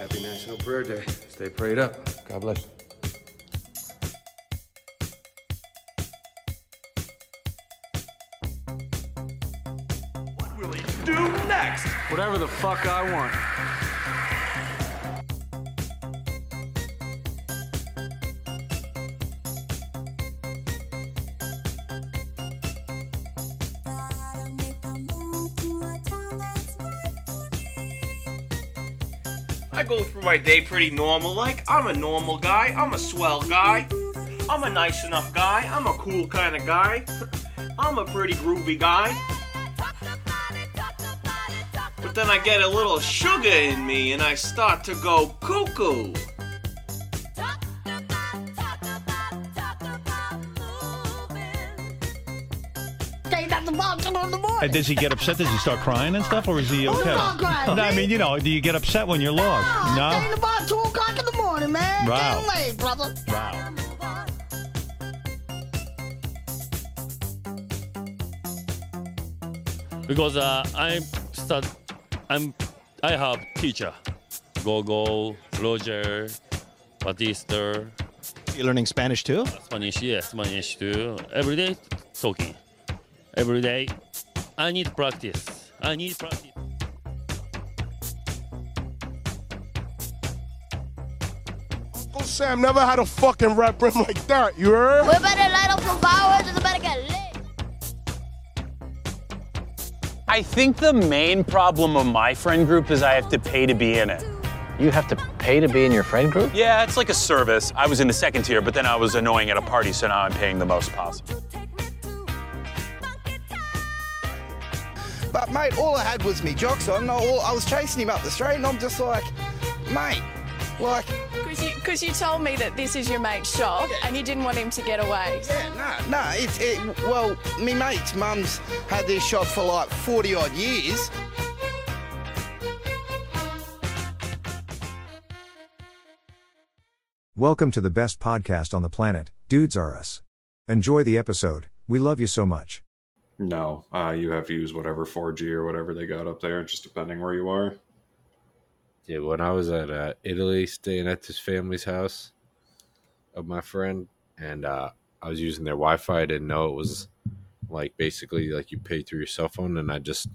Happy National Prayer Day. Stay prayed up. God bless. You. What will he do next? Whatever the fuck I want. My day pretty normal. Like, I'm a normal guy. I'm a swell guy. I'm a nice enough guy. I'm a cool kind of guy. I'm a pretty groovy guy. But then I get a little sugar in me and I start to go cuckoo. And does he get upset? Does he start crying and stuff, or is he okay? not crying, no, I mean, you know, do you get upset when you're lost? Stay in no. about 2 o'clock in the morning, man. Wow. Can't brother. Wow. because uh, I'm start, I'm I have teacher, Gogo, Roger, Batista, You're learning Spanish too? Spanish, yes, Spanish too. Every day talking, every day. I need practice. I need practice. Uncle Sam never had a fucking rap rim like that, you heard? We better light up some fireworks and better get lit. I think the main problem of my friend group is I have to pay to be in it. You have to pay to be in your friend group? Yeah, it's like a service. I was in the second tier, but then I was annoying at a party, so now I'm paying the most possible. But mate, all I had was me jocks on. No, all, I was chasing him up the street, and I'm just like, mate, like, Because you, 'cause you told me that this is your mate's shop and you didn't want him to get away. yeah, no, no, it's it. Well, me mate's mum's had this shop for like 40 odd years. Welcome to the best podcast on the planet, Dudes Are Us. Enjoy the episode. We love you so much. No, uh, you have to use whatever 4G or whatever they got up there, just depending where you are. Yeah, when I was at uh, Italy, staying at this family's house of my friend, and uh, I was using their Wi-Fi. I didn't know it was like basically like you pay through your cell phone, and I just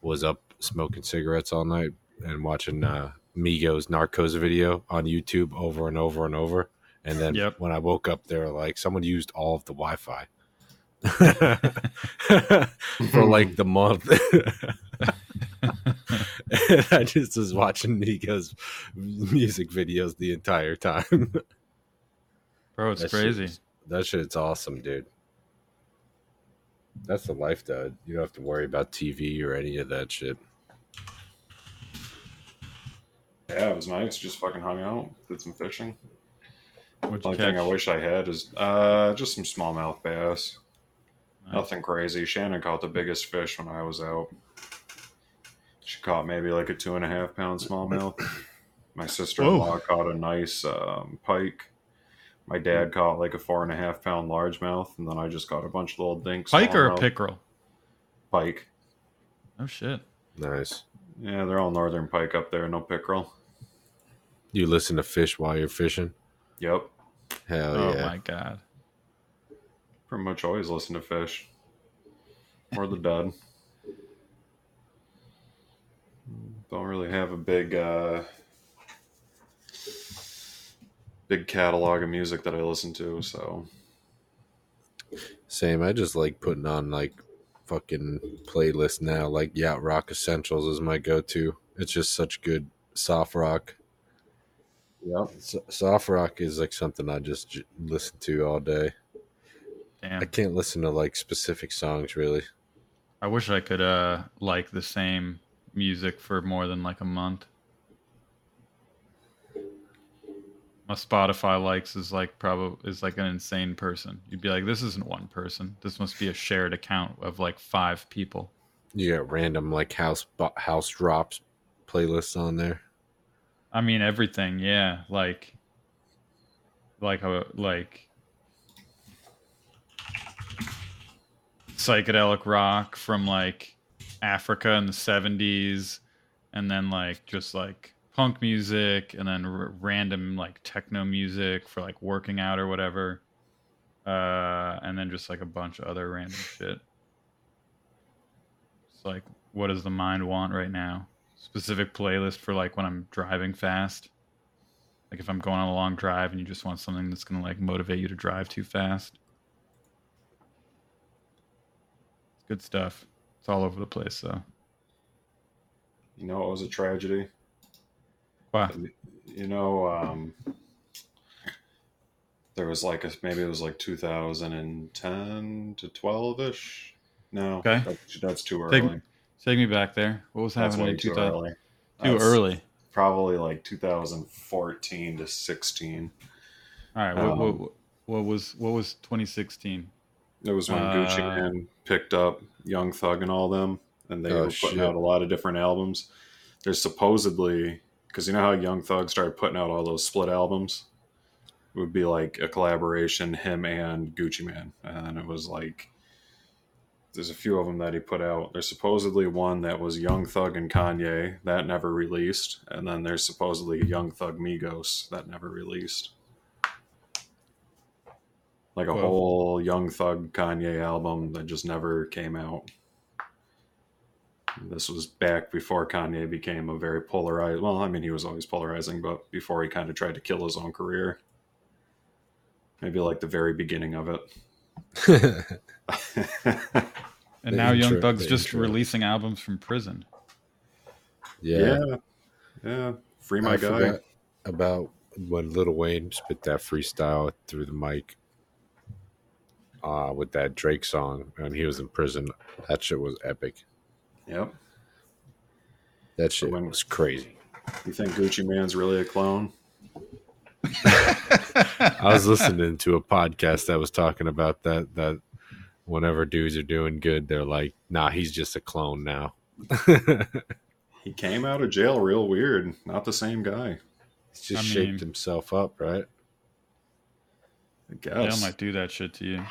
was up smoking cigarettes all night and watching uh, Migos Narcos video on YouTube over and over and over. And then when I woke up, they were like, someone used all of the Wi-Fi for like the month. and I just was watching Nico's music videos the entire time. Bro, it's That crazy. shit's- that shit's awesome, dude. That's the life, though. You don't have to worry about TV or any of that shit. Yeah, it was nice. Just fucking hung out, did some fishing. What'd only thing I wish I had is uh, just some smallmouth bass. Nothing crazy. Shannon caught the biggest fish when I was out. She caught maybe like a two and a half pound smallmouth. My sister in law caught a nice um, pike. My dad caught like a four and a half pound largemouth, and then I just got a bunch of little dinks. Pike or a smallmouth. pickerel? Pike. Oh shit. Nice. Yeah, they're all northern pike up there, no pickerel. You listen to fish while you're fishing? Yep. Hell oh yeah. Oh my god. Pretty much always listen to fish. Or the dead. Don't really have a big uh big catalog of music that I listen to, so Same. I just like putting on like fucking playlist now. Like Yacht Rock Essentials is my go-to. It's just such good soft rock. Yeah, soft rock is like something I just j- listen to all day. Damn. I can't listen to like specific songs really. I wish I could uh like the same music for more than like a month. My Spotify likes is like probably is like an insane person. You'd be like, this isn't one person. This must be a shared account of like five people. You got random like house house drops playlists on there. I mean everything, yeah. Like like a like psychedelic rock from like Africa in the seventies and then like just like punk music and then r- random like techno music for like working out or whatever. Uh, and then just like a bunch of other random shit. It's like, what does the mind want right now? Specific playlist for like when I'm driving fast. Like if I'm going on a long drive and you just want something that's gonna like motivate you to drive too fast. It's good stuff. It's all over the place so. You know, it was a tragedy. Wow. You know, um, there was like a, maybe it was like 2010 to 12 ish. No, Okay. that's, that's too early. take me back there. What was happening in too 2000? early. Too That's early. Probably like 2014 to 16. All right. What, Um, what, what was what was 2016? It was when Gucci Uh, Man picked up Young Thug and all them, and they Oh, were putting shit. out a lot of different albums. There's supposedly because you know how Young Thug started putting out all those split albums. It would be like a collaboration, him and Gucci Mane, and it was like there's a few of them that he put out. There's supposedly one that was Young Thug and Kanye that never released, and then there's supposedly Young Thug Migos that never released. Like a Whoa. whole Young Thug Kanye album that just never came out. This was back before Kanye became a very polarized. Well, I mean, he was always polarizing, but before he kind of tried to kill his own career. Maybe like the very beginning of it. And The now Young Thug's just intro. releasing albums from prison. Yeah. yeah, yeah. Free my I guy. about when Lil Wayne spit that freestyle through the mic uh, with that Drake song and he was in prison. That shit was epic. Yep. That shit when- was crazy. You think Gucci Mane's really a clone? I was listening to a podcast that was talking about that that whenever dudes are doing good, they're like, nah, he's just a clone now. He came out of jail real weird. Not the same guy. He's just I shaped mean- himself up, right? I Jail guess. might do that shit to you.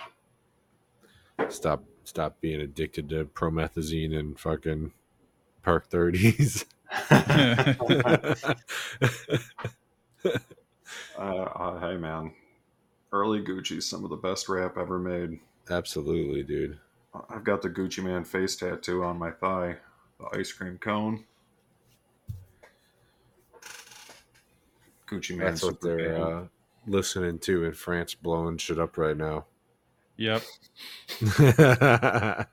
Stop stop being addicted to promethazine and fucking perk thirties. Uh, uh, hey man, early Gucci's some of the best rap ever made. Absolutely, dude. I've got the Gucci Mane face tattoo on my thigh, the ice cream cone. Gucci Mane. That's what they're uh, listening to in France, blowing shit up right now. Yep. Listening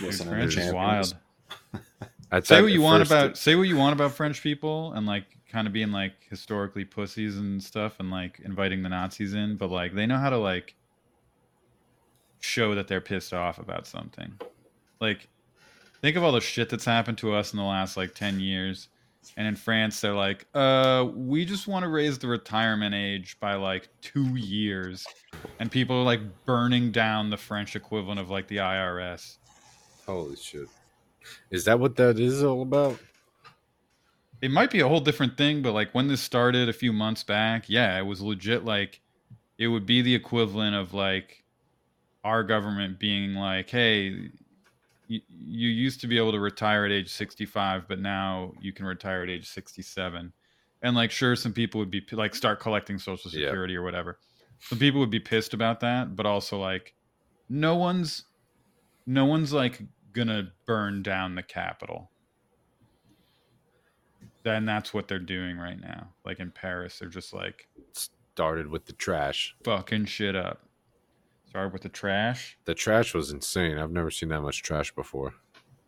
Dude, French is wild. I'd Say say what you want about it- say what you want about French people and like kind of being like historically pussies and stuff and like inviting the Nazis in, but like they know how to like show that they're pissed off about something. Like think of all the shit that's happened to us in the last like 10 years. And in France they're like, "Uh, we just want to raise the retirement age by like 2 years." And people are like burning down the French equivalent of like the IRS. Holy shit! Is that what that is all about? it might be a whole different thing, but like when this started a few months back, yeah, it was legit like it would be the equivalent of like our government being like, hey, you, you used to be able to retire at age 65, but now you can retire at age 67. And like, sure, some people would be like start collecting Social Yeah. Security or whatever. Some people would be pissed about that, but also like, no one's, no one's like gonna burn down the Capitol then that's what they're doing right now. Like in Paris, they're just like Started with the trash. fucking shit up. Start with the trash. The trash was insane. I've never seen that much trash before.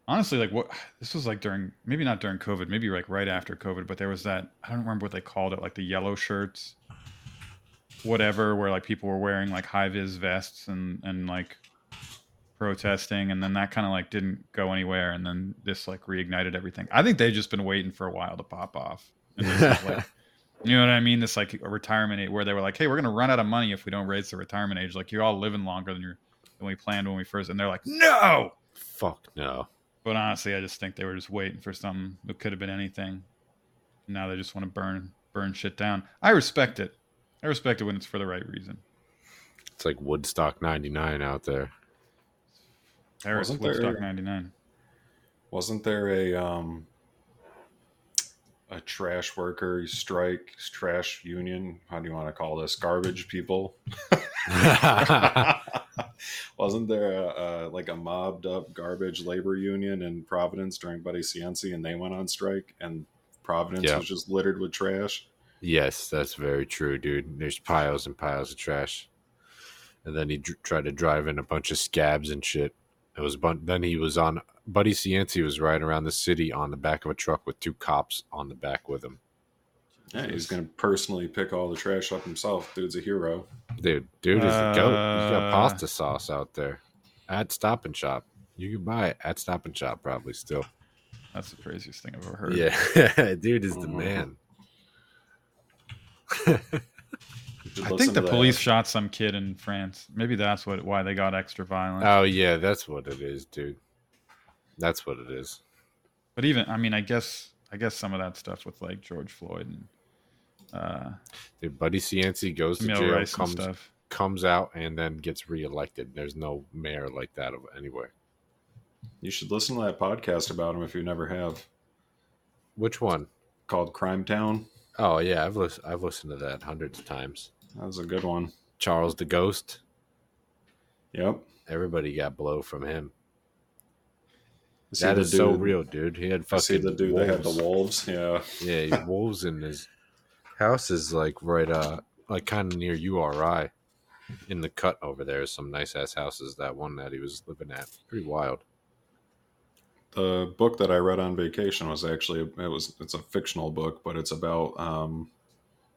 Honestly, like what this was like during maybe not during COVID, maybe like right after COVID, but there was that I don't remember what they called it, like the yellow shirts, whatever, where like people were wearing like high vis vests and and like protesting, and then that kind of like didn't go anywhere, and then this like reignited everything. I think they've just been waiting for a while to pop off. And like, You know what I mean? This like a retirement age where they were like, "Hey, we're gonna run out of money if we don't raise the retirement age. Like you're all living longer than you than we planned when we first. And they're like, "No." Fuck no. But honestly, I just think they were just waiting for something. It could have been anything. Now they just want to burn burn shit down. I respect it. I respect it when it's for the right reason. It's like Woodstock '99 out there. Paris Wasn't Woodstock there- '99. Wasn't there a um a trash worker strike, trash union. How do you want to call this? Garbage people. Wasn't there a, a, like a mobbed up garbage labor union in Providence during Buddy Cianci, and they went on strike, and Providence Yeah. was just littered with trash. Yes, that's very true, dude. There's piles and piles of trash. And then he dr- tried to drive in a bunch of scabs and shit. It was bun- then he was on Buddy Cianci was riding around the city on the back of a truck with two cops on the back with him. Yeah, he's gonna personally pick all the trash up himself. Dude's a hero. Dude, dude is a goat. He's got Uh. pasta sauce out there at Stop and Shop. You can buy it at Stop and Shop probably still. That's the craziest thing I've ever heard. Yeah, dude is the Mhm. man. You should I think to the that. police shot some kid in France. Maybe that's what why they got extra violent. Oh yeah, that's what it is, dude. That's what it is. But even I mean, I guess I guess some of that stuff with like George Floyd and uh, Dude, Buddy Cianci goes to jail, Rice and comes stuff. comes out, and then gets reelected. There's no mayor like that of- anywhere. You should listen to that podcast about him if you never have. Which one? Called Crime Town. Oh yeah, I've listened. I've listened to that hundreds of times. That was a good one. Charles the Ghost. Yep. Everybody got blow from him. That is see That the is so real, dude. He had I see the dude that had the wolves. wolves. Yeah. Yeah, wolves in his house is like right uh like kind of near URI in the cut over there. Some nice ass houses. That one that he was living at, pretty wild. The book that I read on vacation was actually it was it's a fictional book, but it's about um,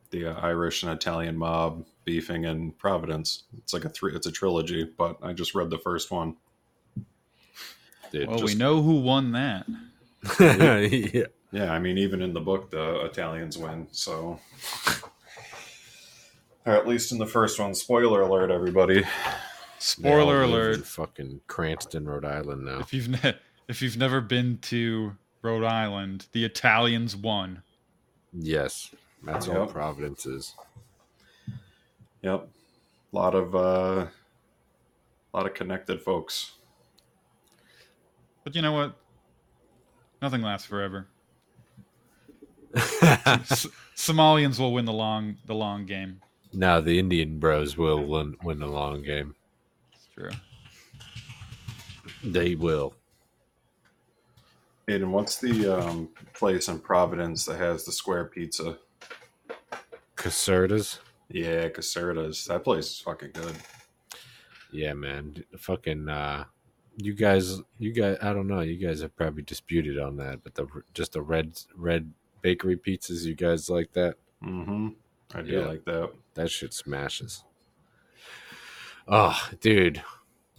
the uh, Irish and Italian mob beefing in Providence. It's like a three. It's a trilogy, but I just read the first one. Dude, well, we know who won that. yeah. Yeah, I mean, even in the book, the Italians win. So, or at least in the first one. Spoiler alert, everybody. Spoiler all alert: fucking Cranston, Rhode Island now. if you've ne- if you've never been to Rhode Island, the Italians won. Yes, that's all Providence is. Yep, a lot of uh, a lot of connected folks. But you know what? Nothing lasts forever. S- Somalians will win the long the long game. Now the Indian Bros will win, win the long game. It's true. They will. Aiden, what's the um, place in Providence that has the square pizza? Casertas. Yeah, Caserta's. That place is fucking good. Yeah, man. Fucking. uh You guys. You guys. I don't know. You guys have probably disputed on that, but the just the red red bakery pizzas. You guys like that? Mm-hmm. I do Yeah. like that. That shit smashes. Oh, dude,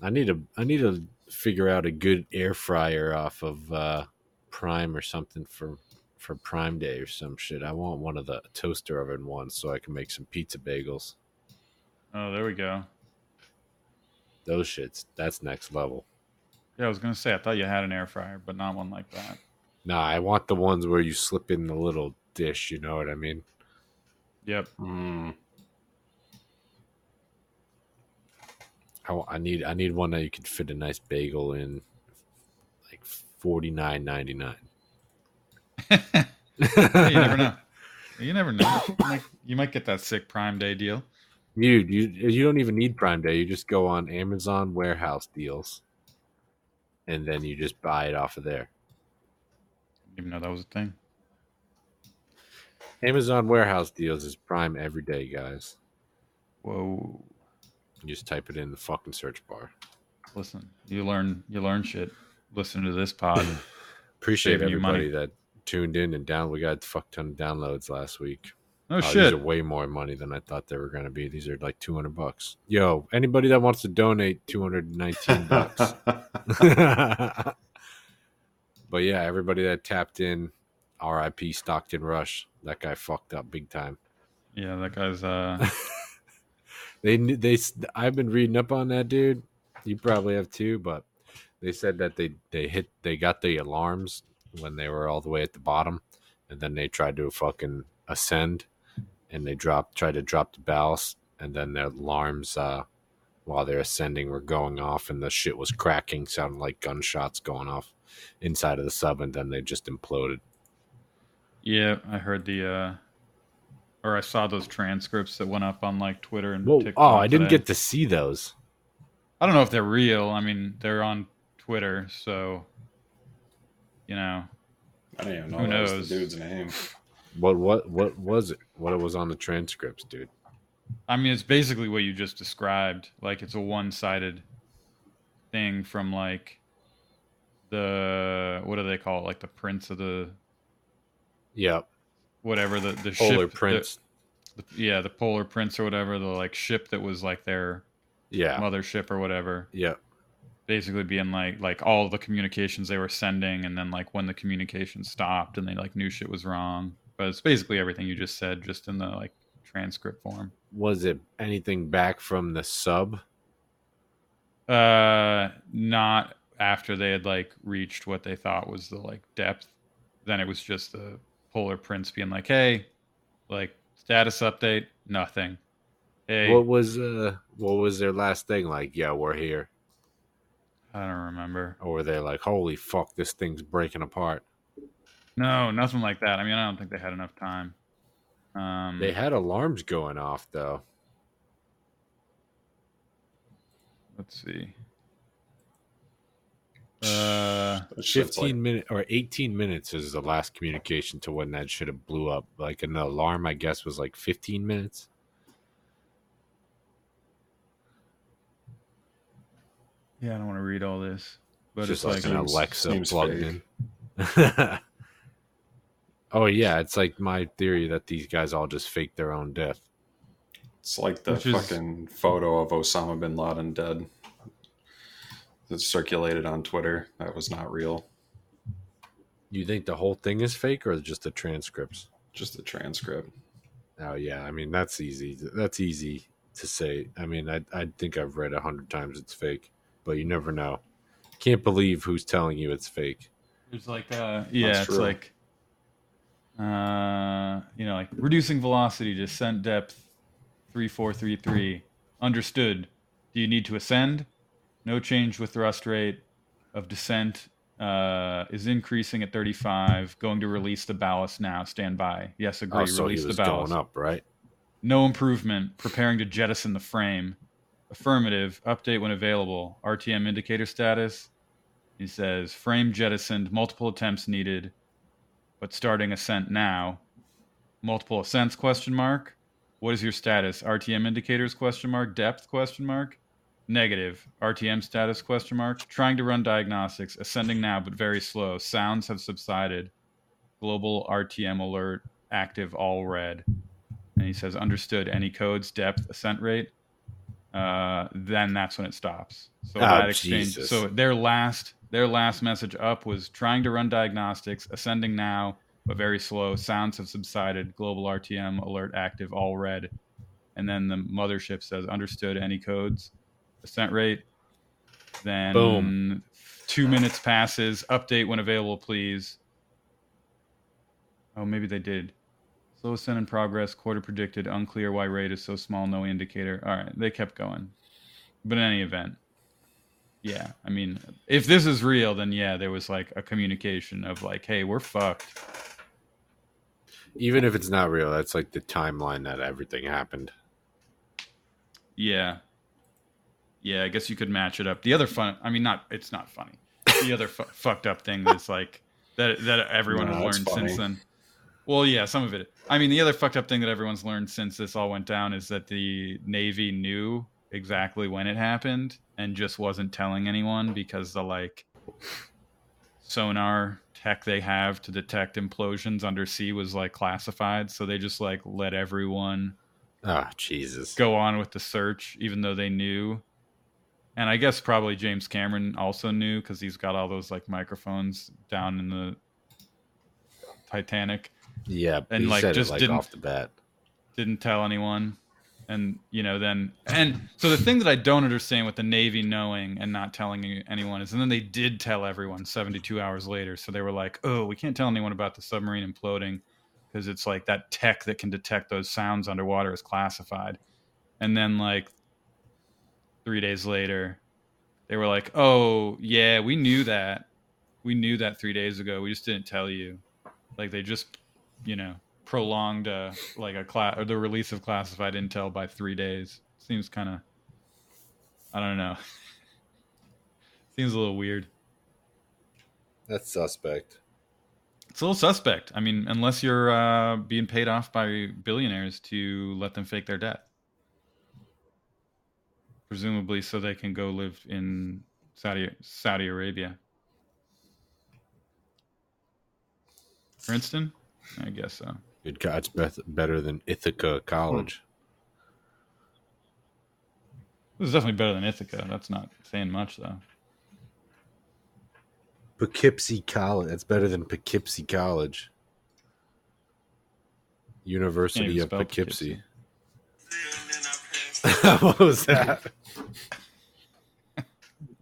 I need to I need to figure out a good air fryer off of uh, Prime or something for for Prime Day or some shit. I want one of the toaster oven ones so I can make some pizza bagels. Oh, there we go. Those shits, that's next level. Yeah, I was gonna say I thought you had an air fryer, but not one like that. Nah, I want the ones where you slip in the little dish. You know what I mean? Yep. Mm. I, I need I need one that you can fit a nice bagel in, like forty nine ninety nine. You never know. You never know. You might, you might get that sick Prime Day deal. You you you don't even need Prime Day. You just go on Amazon warehouse deals, and then you just buy it off of there. Even though that was a thing. Amazon warehouse deals is Prime every day, guys. Whoa. You just type it in the fucking search bar. Listen, you learn you learn shit. Listen to this pod. Appreciate Saving everybody money. that tuned in and down. We got a fuck ton of downloads last week. Oh, Uh, shit. These are way more money than I thought they were going to be. These are like two hundred bucks. Yo, anybody that wants to donate two hundred nineteen bucks. but yeah, everybody that tapped in, R.I.P. Stockton Rush. That guy fucked up big time. Yeah, that guy's uh They they I've been reading up on that dude. You probably have too, but they said that they they hit they got the alarms when they were all the way at the bottom, and then they tried to fucking ascend, and they dropped tried to drop the ballast, and then their alarms uh, while they're ascending were going off, and the shit was cracking, sounded like gunshots going off inside of the sub, and then they just imploded. Yeah, I heard the uh or I saw those transcripts that went up on like Twitter and Whoa, TikTok. oh, I didn't today. get to see those. I don't know if they're real. I mean, they're on Twitter, so you know. I didn't even know Who knows? the dude's name. What what what was it? What it was on the transcripts, dude? I mean, it's basically what you just described. Like it's a one-sided thing from like the what do they call it? Like the prince of the Yep. whatever the the Polar ship, Prince. the- yeah, the polar prince or whatever. The like ship that was like their Yeah. mothership or whatever. Yep. Basically being like like all the communications they were sending, and then like when the communication stopped and they like knew shit was wrong. But it's basically everything you just said, just in the like transcript form. Was it anything back from the sub? Uh, not after they had like reached what they thought was the like depth. Then it was just the polar prince being like, "Hey, like status update, nothing." Hey, What was uh what was their last thing like? Yeah, we're here. I don't remember. Or were they like, holy fuck, this thing's breaking apart? No, nothing like that. I mean, I don't think they had enough time. Um, They had alarms going off though. let's see. Uh, Fifteen minutes or eighteen minutes is the last communication to when that should have blew up. Like an alarm, I guess, was like fifteen minutes. Yeah, I don't want to read all this, but just it's like, like an Alexa seems plugged fake. in. oh yeah, it's like my theory that these guys all just fake their own death. It's like the Which is- fucking photo of Osama bin Laden dead that circulated on Twitter. That was not real. You think the whole thing is fake or just the transcripts? Just the transcript. Oh yeah, I mean that's easy. That's easy to say. I mean, I I think I've read a hundred times it's fake, but you never know. Can't believe who's telling you it's fake. There's like uh yeah, That's it's true. like uh you know, like reducing velocity, descent depth three four three three. Understood. Do you need to ascend? No change with thrust rate of descent uh is increasing at 35 going to release the ballast now stand by yes agree Oh, so release the ballast going up, right? no improvement preparing to jettison the frame affirmative update when available rtm indicator status. He says frame jettisoned multiple attempts needed but starting ascent now. Multiple ascents question mark. What is your status? Rtm indicators question mark. Depth question mark. Negative rtm status question mark. Trying to run diagnostics ascending now but very slow. Sounds have subsided. Global rtm alert active all red. And he says understood. Any codes? Depth ascent rate uh, then that's when it stops. So Oh, that exchange Jesus. so their last their last message up was trying to run diagnostics ascending now but very slow. Sounds have subsided. Global rtm alert active all red. And then the mothership says understood. Any codes? Ascent rate? Then Boom. two minutes passes. Update when available please. Oh maybe they did Slow ascent in progress, quarter predicted, unclear why rate is so small, no indicator. All right, they kept going. But in any event, yeah, I mean, if this is real, then yeah, there was like a communication of like, hey, we're fucked. Even if it's not real, that's like the timeline that everything happened. Yeah. Yeah, I guess you could match it up. The other fun, I mean, not, it's not funny. The other fu- fucked up thing that's like, that, that everyone No, has learned since then. Well, yeah, some of it. I mean, the other fucked up thing that everyone's learned since this all went down is that the Navy knew exactly when it happened and just wasn't telling anyone because the like sonar tech they have to detect implosions undersea was like classified. So they just like let everyone Ah, Jesus. go on with the search, even though they knew. And I guess probably James Cameron also knew because he's got all those like microphones down in the Titanic Yeah, and he like said just like didn't off the bat. didn't tell anyone. And you know then and so the thing that i don't understand with the navy knowing and not telling anyone is and then they did tell everyone 72 hours later. So they were like oh we can't tell anyone about the submarine imploding because it's like that tech that can detect those sounds underwater is classified. And then like three days later they were like oh yeah we knew that. We knew that three days ago. We just didn't tell you. Like they just you know, prolonged uh, like a class or the release of classified intel by three days. Seems kind of, I don't know. Seems a little weird. That's suspect. It's a little suspect. I mean, unless you're uh, being paid off by billionaires to let them fake their death, presumably so they can go live in Saudi Saudi Arabia. Princeton, I guess so. Good God, it's beth- better than Ithaca College. Hmm. This is definitely better than Ithaca. That's not saying much, though. Poughkeepsie College. That's better than Poughkeepsie College. University of spell Poughkeepsie. what was that?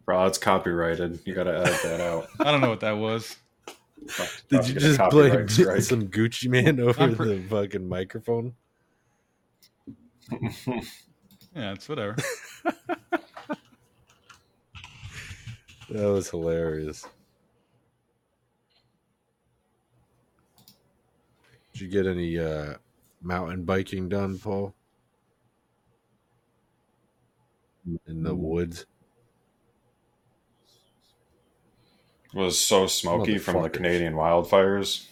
Bro, it's copyrighted. You gotta edit that out. I don't know what that was. Did you just play strike. some Gucci Mane over pre- the fucking microphone? Yeah, it's whatever. That was hilarious. Did you get any uh, mountain biking done, Paul? In the woods? Was so smoky from the Canadian wildfires,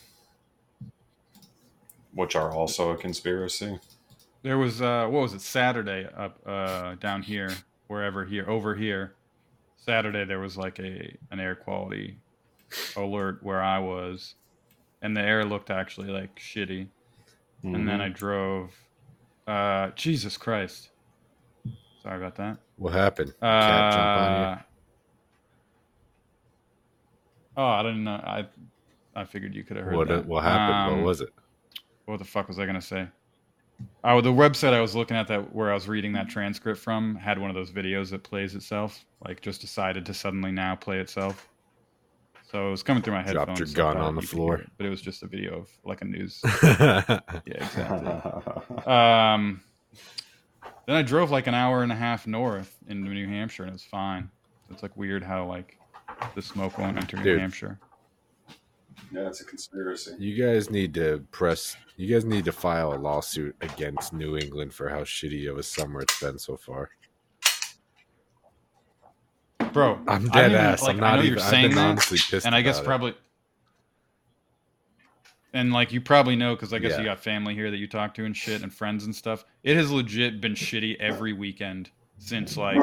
which are also a conspiracy. There was uh what was it Saturday up uh down here wherever here over here Saturday there was like a an air quality alert where I was and the air looked actually like shitty and then I drove uh Jesus Christ sorry about that What happened? Cat jump on you? uh oh I didn't know I I figured you could have heard What, that what happened? Um, what was it? what the fuck was I gonna say? Oh, the website I was looking at that where I was reading that transcript from had one of those videos that plays itself, like just decided to suddenly now play itself. So it was coming through my Dropped headphones. your so I gun on the floor. it, but it was just a video of like a news. yeah, exactly. Um, then I drove like an hour and a half north into New Hampshire, and it was fine. It's like weird how like the smoke won't enter New Dude. Hampshire. Yeah, it's a conspiracy. You guys need to press. You guys need to file a lawsuit against New England for how shitty of a summer it's been so far. Bro, I'm I dead don't even- ass. Like, I'm I not know even. you're I've saying been that, honestly pissed. and I guess about it. probably, and like you probably know because I guess Yeah. you got family here that you talk to and shit, and friends and stuff. It has legit been shitty every weekend since like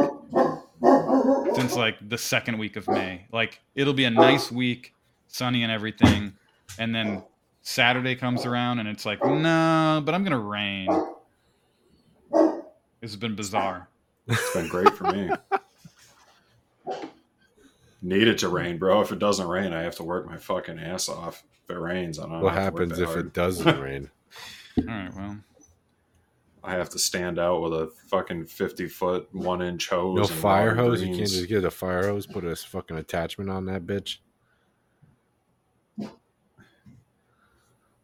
since like the second week of May. Like it'll be a nice week, sunny and everything, and then Saturday comes around and it's like no, but I'm gonna rain. This has been bizarre. It's been great for me. Need it to rain, bro. If it doesn't rain, I have to work my fucking ass off. If it rains, I don't. What have to work happens if hard. it doesn't rain? All right, well. I have to stand out with a fucking fifty foot, one inch hose. No and fire water hose. You can't just get a fire hose. Put a fucking attachment on that bitch.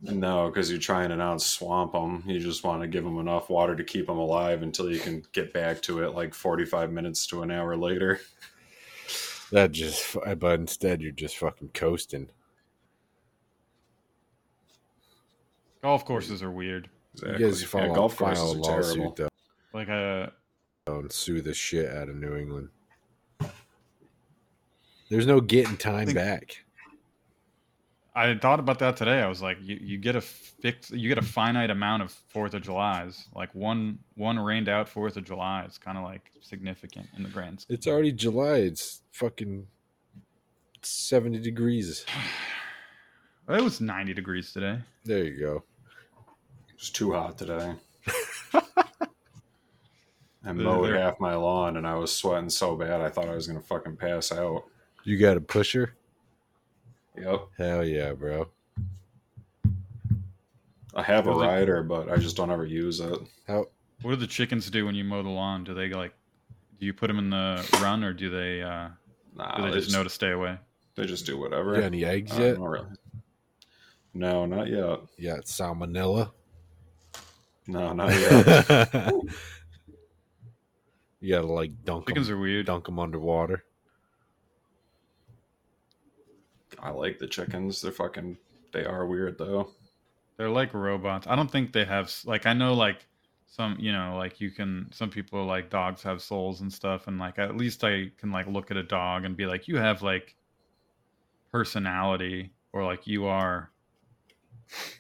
No, because you're trying to not swamp them. You just want to give them enough water to keep them alive until you can get back to it like 45 minutes to an hour later. That just. Eh, but instead, you're just fucking coasting. Golf courses are weird. Exactly. You guys file, yeah, golf file courses a are lawsuit terrible. though. Like uh, and sue the shit out of New England. There's no getting time back. I thought about that today. I was like, you, you get a fix, you get a finite amount of Fourth of July's. Like one one rained out Fourth of July is kind of like significant in the grand scheme. It's already July. It's fucking seventy degrees. It was ninety degrees today. There you go. It's too hot today. I There- mowed there- half my lawn and I was sweating so bad I thought I was gonna fucking pass out. You got a pusher? Yep. Hell yeah, bro. I have a Was it- rider, but I just don't ever use it. How? What do the chickens do when you mow the lawn? Do they like, do you put them in the run or do they, uh, Nah, do they they just just- know to stay away? They just do whatever. You got any eggs Uh, yet? not really. No, not yet. Yeah, got salmonella? No, not yet. you gotta like dunk Chickens them, are weird. dunk them underwater. I like the chickens. They're fucking. They are weird though. They're like robots. I don't think they have like I know like some you know like you can some people like dogs have souls and stuff and like at least I can like look at a dog and be like you have like personality or like you are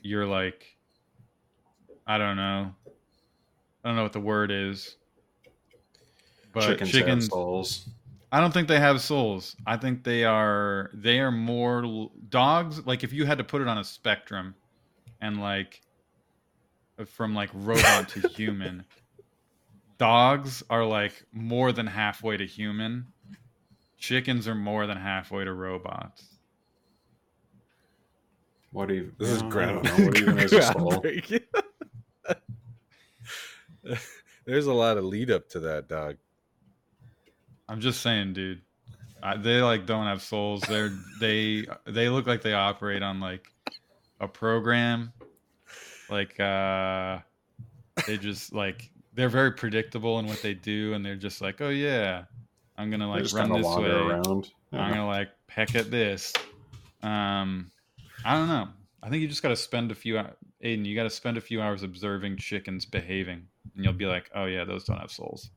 you're like I don't know. I don't know what the word is. But chickens, chickens have souls. I don't think they have souls. I think they are they are more dogs. Like if you had to put it on a spectrum, and like uh, from like robot to human, dogs are like more than halfway to human. Chickens are more than halfway to robots. What do you? This is I ground- What even is a soul? Groundbreaking. There's a lot of lead up to that, dog. I'm just saying, dude. I, they like don't have souls. They're they they look like they operate on like a program. Like uh they just like they're very predictable in what they do, and they're just like, oh yeah, I'm gonna like run this way. wander around. I'm gonna like peck at this. Um, I don't know. I think you just got to spend a few. hou- Aiden, you got to spend a few hours observing chickens behaving, and you'll be like, oh yeah, those don't have souls.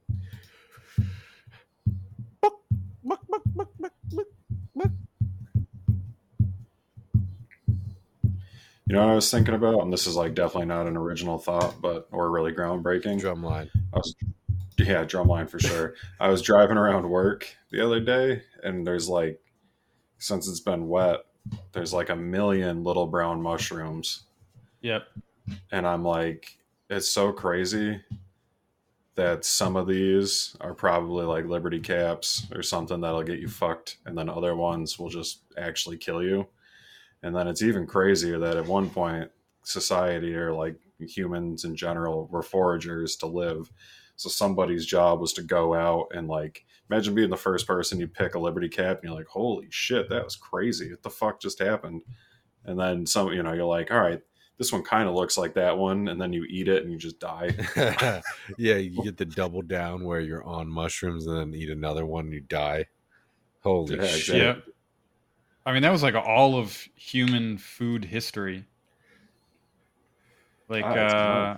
You know what I was thinking about, and this is like definitely not an original thought, but or really groundbreaking. Drumline. I was, yeah, drumline for sure. I was driving around work the other day, and there's like, since it's been wet, there's like a million little brown mushrooms, Yep. and I'm like, it's so crazy that some of these are probably like liberty caps or something that'll get you fucked, and then other ones will just actually kill you. And then it's even crazier that at one point, society or like humans in general were foragers to live. So somebody's job was to go out and like imagine being the first person you pick a liberty cap and you're like, holy shit, that was crazy. What the fuck just happened? And then some, you know, you're like, all right, this one kind of looks like that one, and then you eat it and you just die. yeah, you get the double down where you're on mushrooms and then eat another one and you die. Holy Yeah, shit. Yeah. I mean, that was like all of human food history. Like, Ah, that's uh,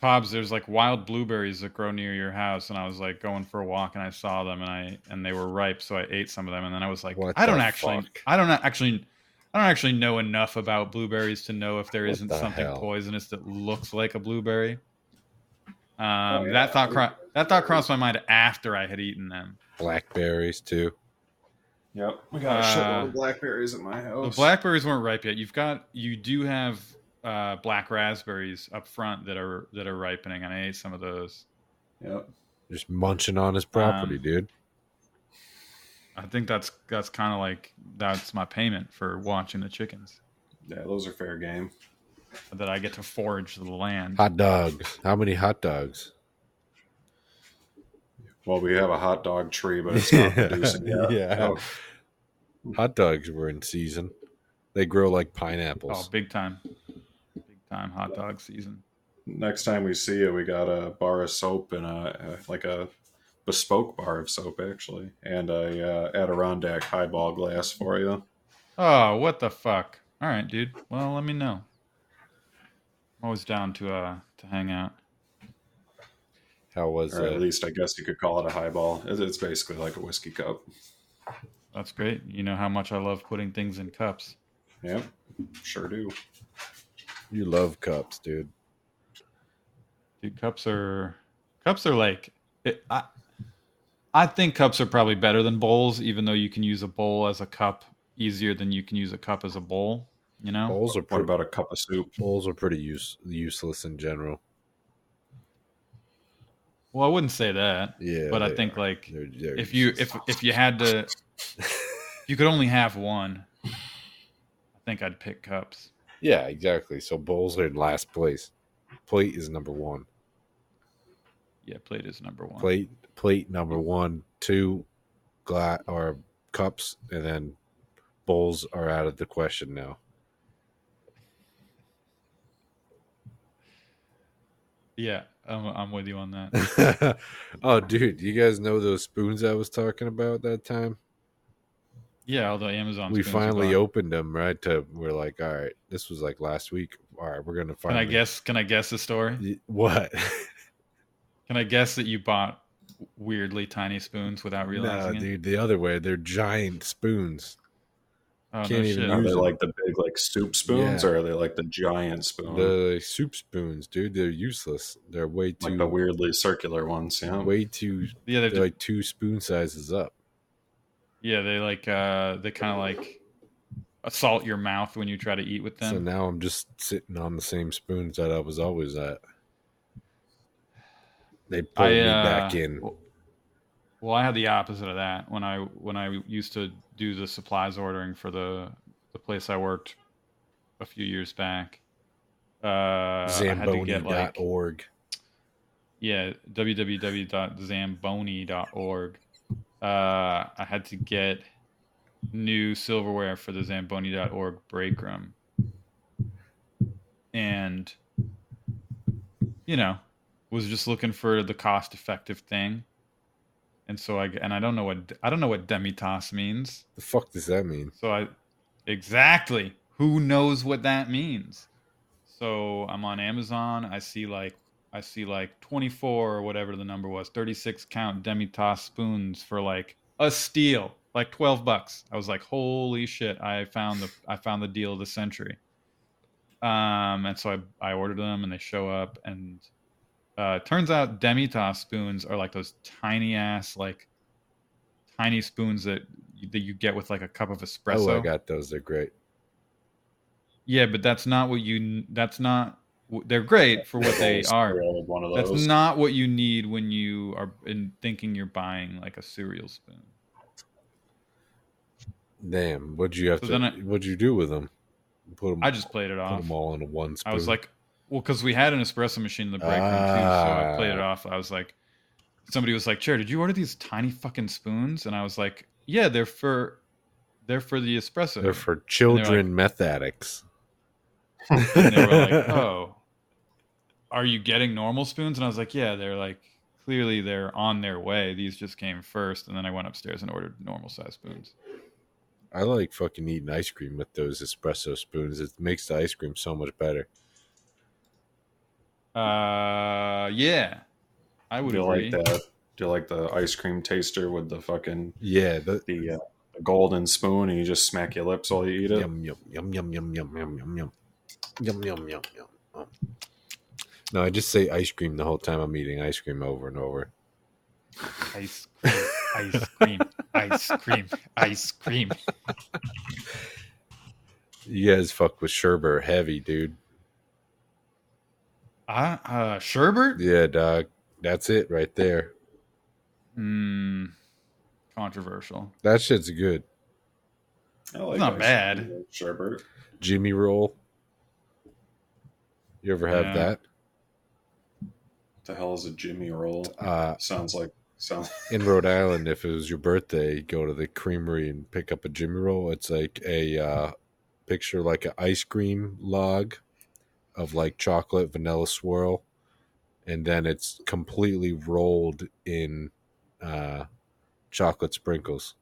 Pobs, there's like wild blueberries that grow near your house, and I was like going for a walk, and I saw them, and I and they were ripe, so I ate some of them, and then I was like, What I don't actually, fuck? I don't actually, I don't actually know enough about blueberries to know if there What isn't the something hell? poisonous that looks like a blueberry. Um, Oh, yeah. That thought cro- that thought crossed my mind after I had eaten them. Blackberries too. Yep, we got a Uh, shitload of blackberries at my The house. blackberries weren't ripe yet. You've got you do have uh, black raspberries up front that are that are ripening, and I ate some of those. Yep. Just munching on his property, Um, dude. I think that's that's kind of like that's my payment for watching the chickens Yeah, those are fair game. that I get to forage the land. Hot dogs. How many hot dogs? Well, we have a hot dog tree, but it's not producing yet. yeah. Oh, Hot dogs were in season. They grow like pineapples. Oh, big time, big time hot dog season. next time we see you, we got a bar of soap and a, a like a bespoke bar of soap actually, and a uh, Adirondack highball glass for you. Oh, what the fuck! All right, dude. Well, let me know. I'm always down to uh to hang out. How was Or at least I guess you could call it a highball. It's basically like a whiskey cup. That's great. You know how much I love putting things in cups. Yep, sure do. You love cups, dude. Dude, cups are cups are like it, I I think cups are probably better than bowls, even though you can use a bowl as a cup easier than you can use a cup as a bowl. You know, Bowls are What pretty, about a cup of soup? bowls are pretty use, useless in general. well, I wouldn't say that, Yeah, but I think are. like They're- they're if you if if you had to, you could only have one. I think I'd pick cups. yeah, exactly. So bowls are in last place. Plate is number one. Yeah, plate is number one. Plate plate number one, two glass or cups, and then bowls are out of the question now. Yeah, I'm, I'm with you on that. oh, dude, you guys know those spoons I was talking about that time? Yeah, the Amazon. we finally opened them. Right to we're like, all right, this was like last week. All right, we're gonna find. Can. I guess? Can I guess the story? what? Can I guess that you bought weirdly tiny spoons without no, realizing it? dude, the other way. They're giant spoons. Oh, Can't even shit. Are use they them. like the big like soup spoons, Yeah. or are they like the giant spoon, The soup spoons, dude, they're useless. They're way too like the weirdly circular ones? Yeah. way too. Yeah, they're, they're, like two spoon sizes up. yeah, they like uh they kind of like assault your mouth when you try to eat with them. So now I'm just sitting on the same spoons that I was always at. They pulled I, me uh, back in. Well, I had the opposite of that when I when I used to do the supplies ordering for the the place I worked a few years back. Uh, I had to get like Zamboni.org. yeah www.zamboni.org. Uh, I had to get new silverware for the zamboni.org break room, and you know was just looking for the cost effective thing. And so I and I don't know what I don't know what demitasse means. The fuck does that mean? So I exactly who knows what that means. So I'm on Amazon. I see like I see like 24 or whatever the number was, 36 count demitasse spoons for like a steal, like 12 bucks. I was like, holy shit! I found the I found the deal of the century. Um, and so I I ordered them and they show up and uh, turns out demitasse spoons are like those tiny ass like tiny spoons that that you get with like a cup of espresso. Oh, I got those. They're great. Yeah, but that's not what you. That's not. They're great for what they are. one of That's not what you need when you are in thinking you're buying like a cereal spoon. Damn, what'd you have So to? I- what'd you do with them? Put them. I just played it put off. them all in one spoon. I was like, well, because we had an espresso machine in the break room too, so I played it Ah. off. I was like, somebody was like, "Chair, did you order these tiny fucking spoons?" And I was like, "Yeah, they're for, they're for the espresso." they're for children meth addicts. they like, and they were like, "Oh, are you getting normal spoons?" And I was like, "Yeah." They're like, clearly they're on their way. These just came first, and then I went upstairs and ordered normal size spoons. I like fucking eating ice cream with those espresso spoons. It makes the ice cream so much better. Uh, yeah, I would Do you agree. like that? Do you like the ice cream taster with the fucking Yeah, the the, uh, the golden spoon, and you just smack your lips while you eat it? yum yum yum yum yum yum yum yum yum yum yum yum yum. No, I just say ice cream the whole time I'm eating ice cream over and over. Ice cream, ice cream, ice cream, ice cream. You guys fuck with sherbet heavy, dude. Uh, uh sherbet? Yeah, dog. That's it right there. Hmm. Controversial. That shit's good. I like It's not bad. Sherbert. Jimmy roll. You ever have Yeah. that? What the hell is a Jimmy roll? Uh, Sounds like sounds. in Rhode Island, if it was your birthday, you go to the creamery and pick up a Jimmy roll. It's like a uh, picture like an ice cream log of like chocolate vanilla swirl, and then it's completely rolled in uh, chocolate sprinkles,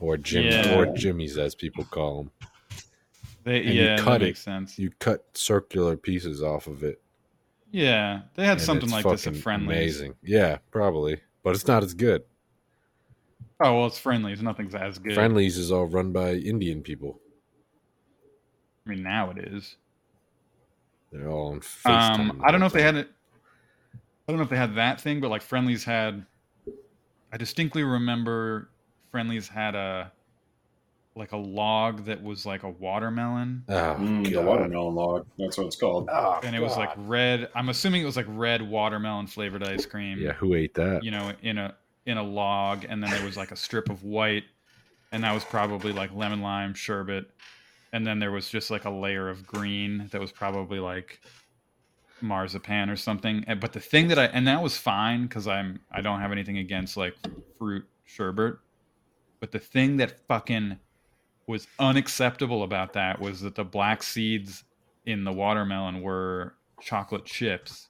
or Jim Yeah. or Jimmy's as people call them. They, And you yeah, cut that it. sense. You cut circular pieces off of it. Yeah, they had and something like this at Friendly's. Amazing, yeah, probably, but it's not as good. Oh well, it's Friendly's. Nothing's as good. Friendly's is all run by Indian people. I mean, now it is. They're all on FaceTime. Um, I don't know if they had it. I don't know if they had that thing, but like Friendlies had. I distinctly remember Friendlies had a like a log that was like a watermelon, Oh, Mm, the watermelon log. That's what it's called. Oh, and it was like red. I'm assuming it was like red watermelon flavored ice cream. yeah, who ate that? you know, in a in a log, and then there was like a strip of white, and that was probably like lemon lime sherbet, and then there was just like a layer of green that was probably like marzipan or something. But the thing that I and that was fine because I'm I don't have anything against like fruit sherbet, but the thing that fucking was unacceptable about that was that the black seeds in the watermelon were chocolate chips.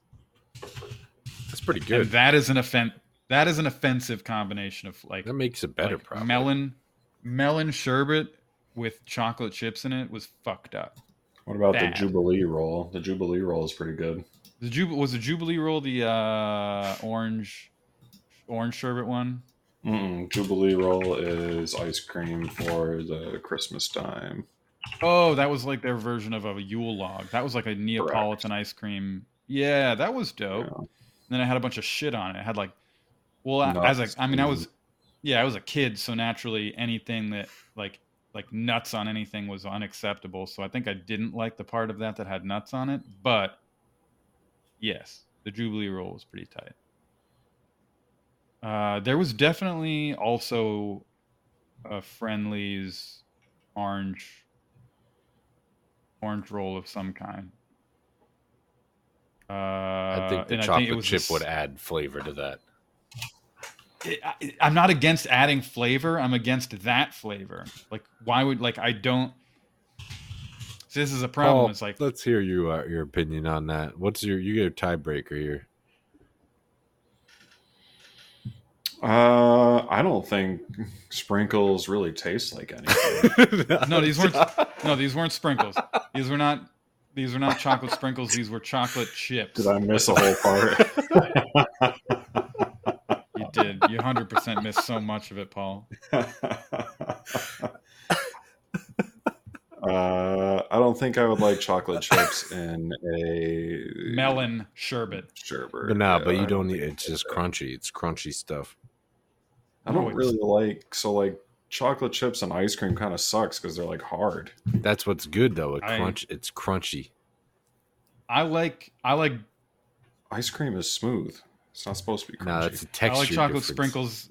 That's pretty And good. that is an offense. That is an offensive combination of like That makes it better, like melon melon sherbet with chocolate chips in it was fucked up. What about Bad. the Jubilee roll? The Jubilee roll is pretty good. The Jub- was the Jubilee roll the uh, orange orange sherbet one? Mm-mm. Jubilee roll is ice cream for the Christmas time. Oh, that was like their version of a Yule log. That was like a Neapolitan ice cream. Yeah, that was dope. And then it had a bunch of shit on it. It had like, well, a- as Nuts a, I mean, I was, yeah, I was a kid, so naturally anything that like like nuts on anything was unacceptable. So I think I didn't like the part of that that had nuts on it. But yes, the Jubilee roll was pretty tight. Uh, there was definitely also a Friendly's orange orange roll of some kind. Uh, I think the and chocolate it was chip would add flavor to that. It- I- I'm not against adding flavor. I'm against that flavor. Like, why would like I don't? See, this is a problem. Paul, it's like let's hear you uh, your opinion on that. What's your you get a tiebreaker here? Uh, I don't think sprinkles really taste like anything. no, these weren't. No, these weren't sprinkles. These were not. These were not chocolate sprinkles. These were chocolate chips. Did I miss a whole part? You hundred percent missed so much of it, Paul. Uh, I don't think I would like chocolate chips in a Melon sherbet. sherbet. But nah, but you I don't need. It's just crunchy. It's crunchy stuff. I don't it's- really like so like chocolate chips and ice cream kind of sucks because they're like hard. That's what's good though. It I- crunch. It's crunchy. I like. I like. Ice cream is smooth. It's not supposed to be crunchy. Nah, that's a texture. I like chocolate difference. sprinkles,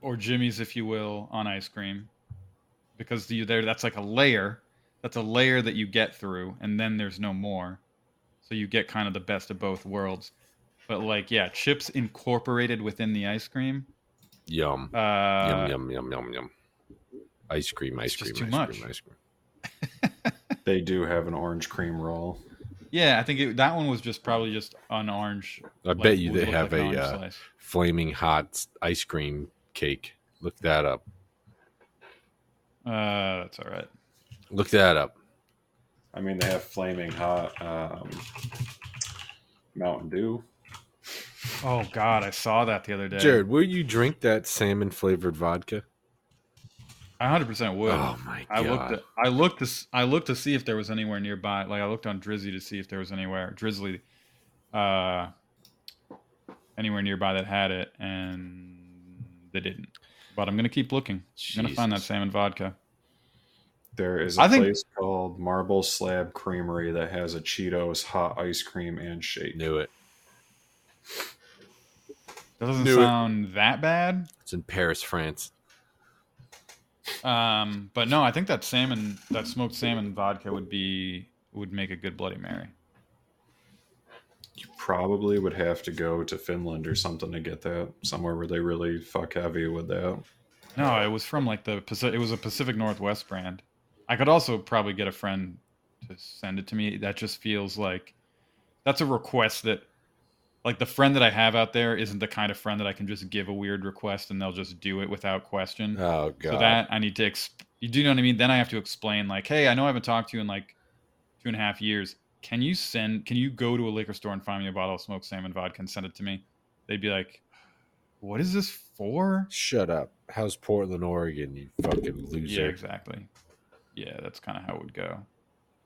or jimmies, if you will, on ice cream, because you there. That's like a layer. That's a layer that you get through, and then there's no more. So you get kind of the best of both worlds. But like, yeah, chips incorporated within the ice cream. Yum. Uh, yum yum yum yum yum. Ice cream. Ice It's just cream. too ice much. cream. Ice cream. They do have an orange cream roll. Yeah, I think it, that one was just probably just an orange. I like, bet you they have like a uh, flaming hot ice cream cake. Look that up. Uh, that's all right. Look that up. I mean, they have flaming hot um, Mountain Dew. Oh God, I saw that the other day. Jared, will you drink that salmon flavored vodka? I hundred percent would. Oh my god! I looked. God. At, I looked to. s- I looked to see if there was anywhere nearby. Like I looked on Drizzy to see if there was anywhere Drizzly, uh, anywhere nearby that had it, and they didn't. But I'm gonna keep looking. I'm gonna find that salmon vodka. There is a I think- place called Marble Slab Creamery that has a Cheetos hot ice cream and shake. Knew it. That doesn't Knew it. sound that bad. It's in Paris, France. Um, but no, I think that salmon, that smoked salmon vodka would be would make a good Bloody Mary. You probably would have to go to Finland or something to get that. Somewhere where they really fuck heavy with that. No, it was from like the Pacific. It was a Pacific Northwest brand. I could also probably get a friend to send it to me. That just feels like that's a request that, like the friend that I have out there, isn't the kind of friend that I can just give a weird request and they'll just do it without question. Oh god. So that I need to. Exp- you do know what I mean? Then I have to explain like, hey, I know I haven't talked to you in like two and a half years. Can you send? Can you go to a liquor store and find me a bottle of smoked salmon vodka and send it to me? They'd be like, what is this for? Shut up. How's Portland, Oregon? You fucking loser. Yeah, exactly. Yeah, that's kind of how it would go.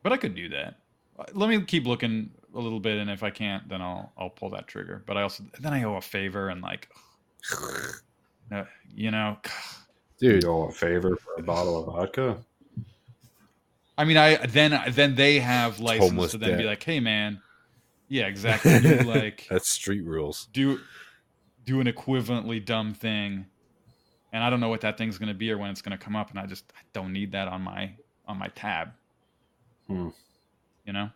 But I could do that. Let me keep looking a little bit, and if I can't, then I'll I'll pull that trigger. But I also then I owe a favor and like, uh, you know, Dude, You owe a favor for a bottle of vodka. I mean, I then then they have license homeless to then be like, hey man, yeah, exactly. You like That's street rules. do do an equivalently dumb thing, and I don't know what that thing's gonna be or when it's gonna come up, and I just I don't need that on my on my tab. Hmm. You know.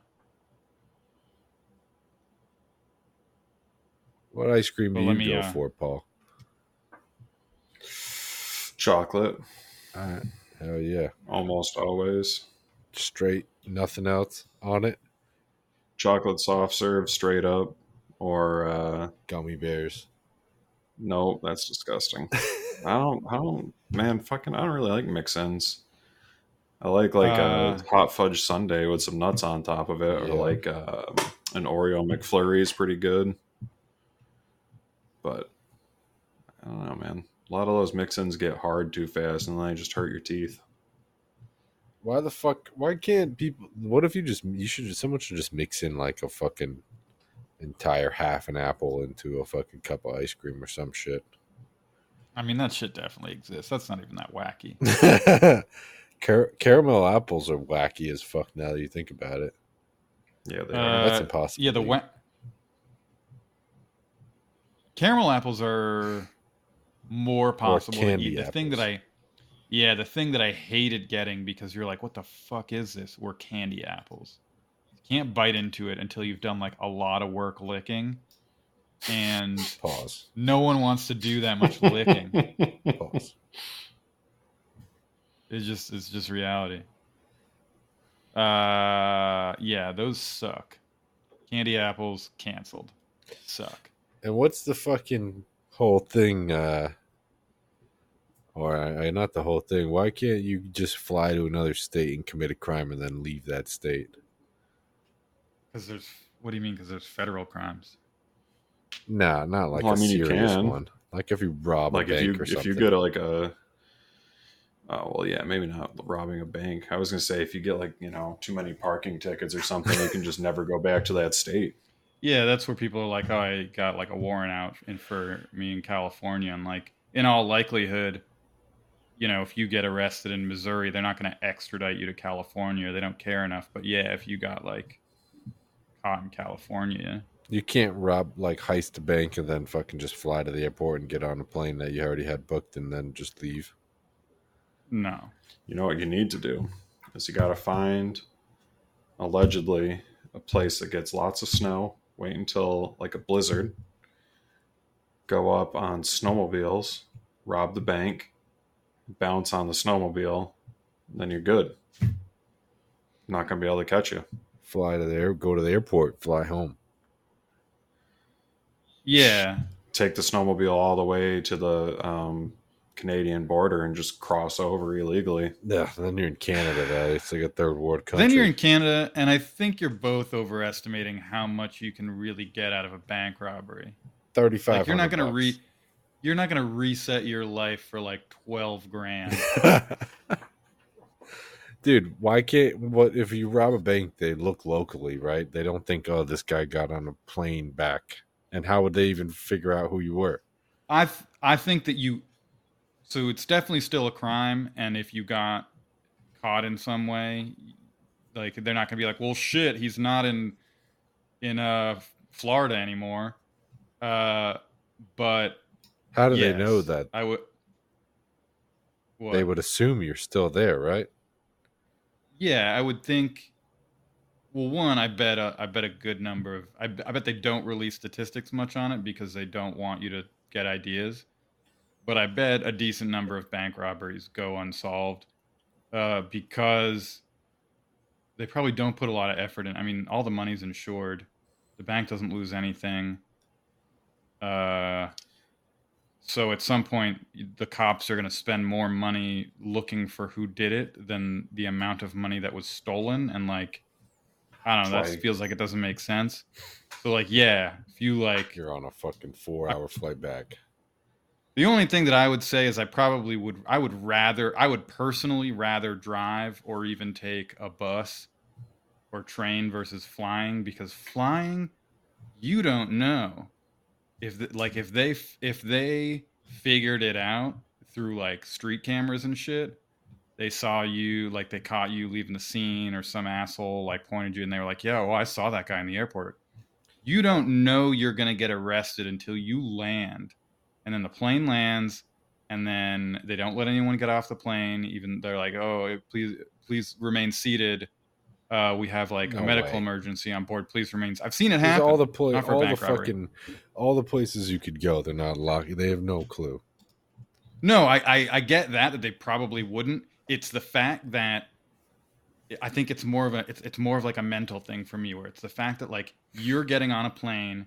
What ice cream do Well, let you me, go uh, for, Paul? Chocolate, All right. Hell yeah. almost always. Straight, nothing else on it. Chocolate soft serve straight up, or uh, Gummy bears. No, that's disgusting. I don't. I don't. Man, fucking. I don't really like mix-ins. I like like Uh, a hot fudge sundae with some nuts on top of it, Yeah. or like uh, an Oreo McFlurry is pretty good. But I don't know, man. A lot of those mix-ins get hard too fast, and then they just hurt your teeth. Why the fuck? Why can't people? What if you just you should just someone should just mix in like a fucking entire half an apple into a fucking cup of ice cream or some shit. I mean, that shit definitely exists. That's not even that wacky. Car- caramel apples are wacky as fuck now that you think about it. Yeah, they Uh, That's impossible. Yeah, the wa- caramel apples are more possible. to candy eat. The thing that I, yeah, the thing that I hated getting because you're like, what the fuck is this? Were candy apples. You can't bite into it until you've done like a lot of work licking, and pause. No one wants to do that much licking. Pause. It's just it's just reality. Uh yeah, those suck. Candy apples canceled. Suck. And what's the fucking whole thing? uh Or uh, not the whole thing. Why can't you just fly to another state and commit a crime and then leave that state? Because there's what do you mean? Because there's federal crimes. Nah, not like Well, a I mean, you serious can. one. Like if you rob like a if you or if you go to like a oh well yeah maybe not robbing a bank i was gonna say if you get like you know too many parking tickets or something you can just never go back to that state Yeah, that's where people are like, oh, I got like a warrant out in for me in California, and like in all likelihood, you know, if you get arrested in Missouri, they're not going to extradite you to California. They don't care enough. But yeah, if you got like caught in California, You can't rob like heist a bank and then fucking just fly to the airport and get on a plane that you already had booked and then just leave. No. you know what you need to do is you got to find allegedly a place that gets lots of snow wait until like a blizzard go up on snowmobiles rob the bank bounce on the snowmobile then you're good not gonna be able to catch you Fly to the air, go to the airport, fly home. Yeah, take the snowmobile all the way to the um, Canadian border and just cross over illegally. Yeah, then you're in Canada. That it's like a third world country. Then you're in Canada, and I think you're both overestimating how much you can really get out of a bank robbery. thirty-five. Like you're not gonna re, you're not gonna reset your life for like twelve grand. Dude, why can't what if you rob a bank? They look locally, right? They don't think, oh, this guy got on a plane back, and how would they even figure out who you were? I th- I think that you, so it's definitely still a crime, and if you got caught in some way, like they're not gonna be like, well, shit, he's not in in uh Florida anymore. Uh, but How do they know that? I would. They would assume you're still there, right? Yeah, I would think. Well, one, I bet a, I bet a good number of I, I bet they don't release statistics much on it because they don't want you to get ideas. But I bet a decent number of bank robberies go unsolved uh, because they probably don't put a lot of effort in. I mean, all the money's insured. The bank doesn't lose anything. Uh, so at some point, the cops are going to spend more money looking for who did it than the amount of money that was stolen. And like, I don't know, that Like- feels like it doesn't make sense. So like, yeah, if you like, You're on a fucking four-hour flight back. The only thing that I would say is I probably would I would rather I would personally rather drive or even take a bus or train versus flying because flying you don't know. If the, like if they if they figured it out through like street cameras and shit they saw you like they caught you leaving the scene or some asshole like pointed you and they were like yeah well I saw that guy in the airport. You don't know you're going to get arrested until you land and then the plane lands and then they don't let anyone get off the plane even they're like oh please please remain seated uh, we have like No a medical way. emergency on board please remain i've seen it happen all the pla- all the robbery. fucking all the places you could go. They're not locked. They have no clue. No, I, I I get that that they probably wouldn't. It's the fact that I think it's more of a it's it's more of like a mental thing for me where it's the fact that like you're getting on a plane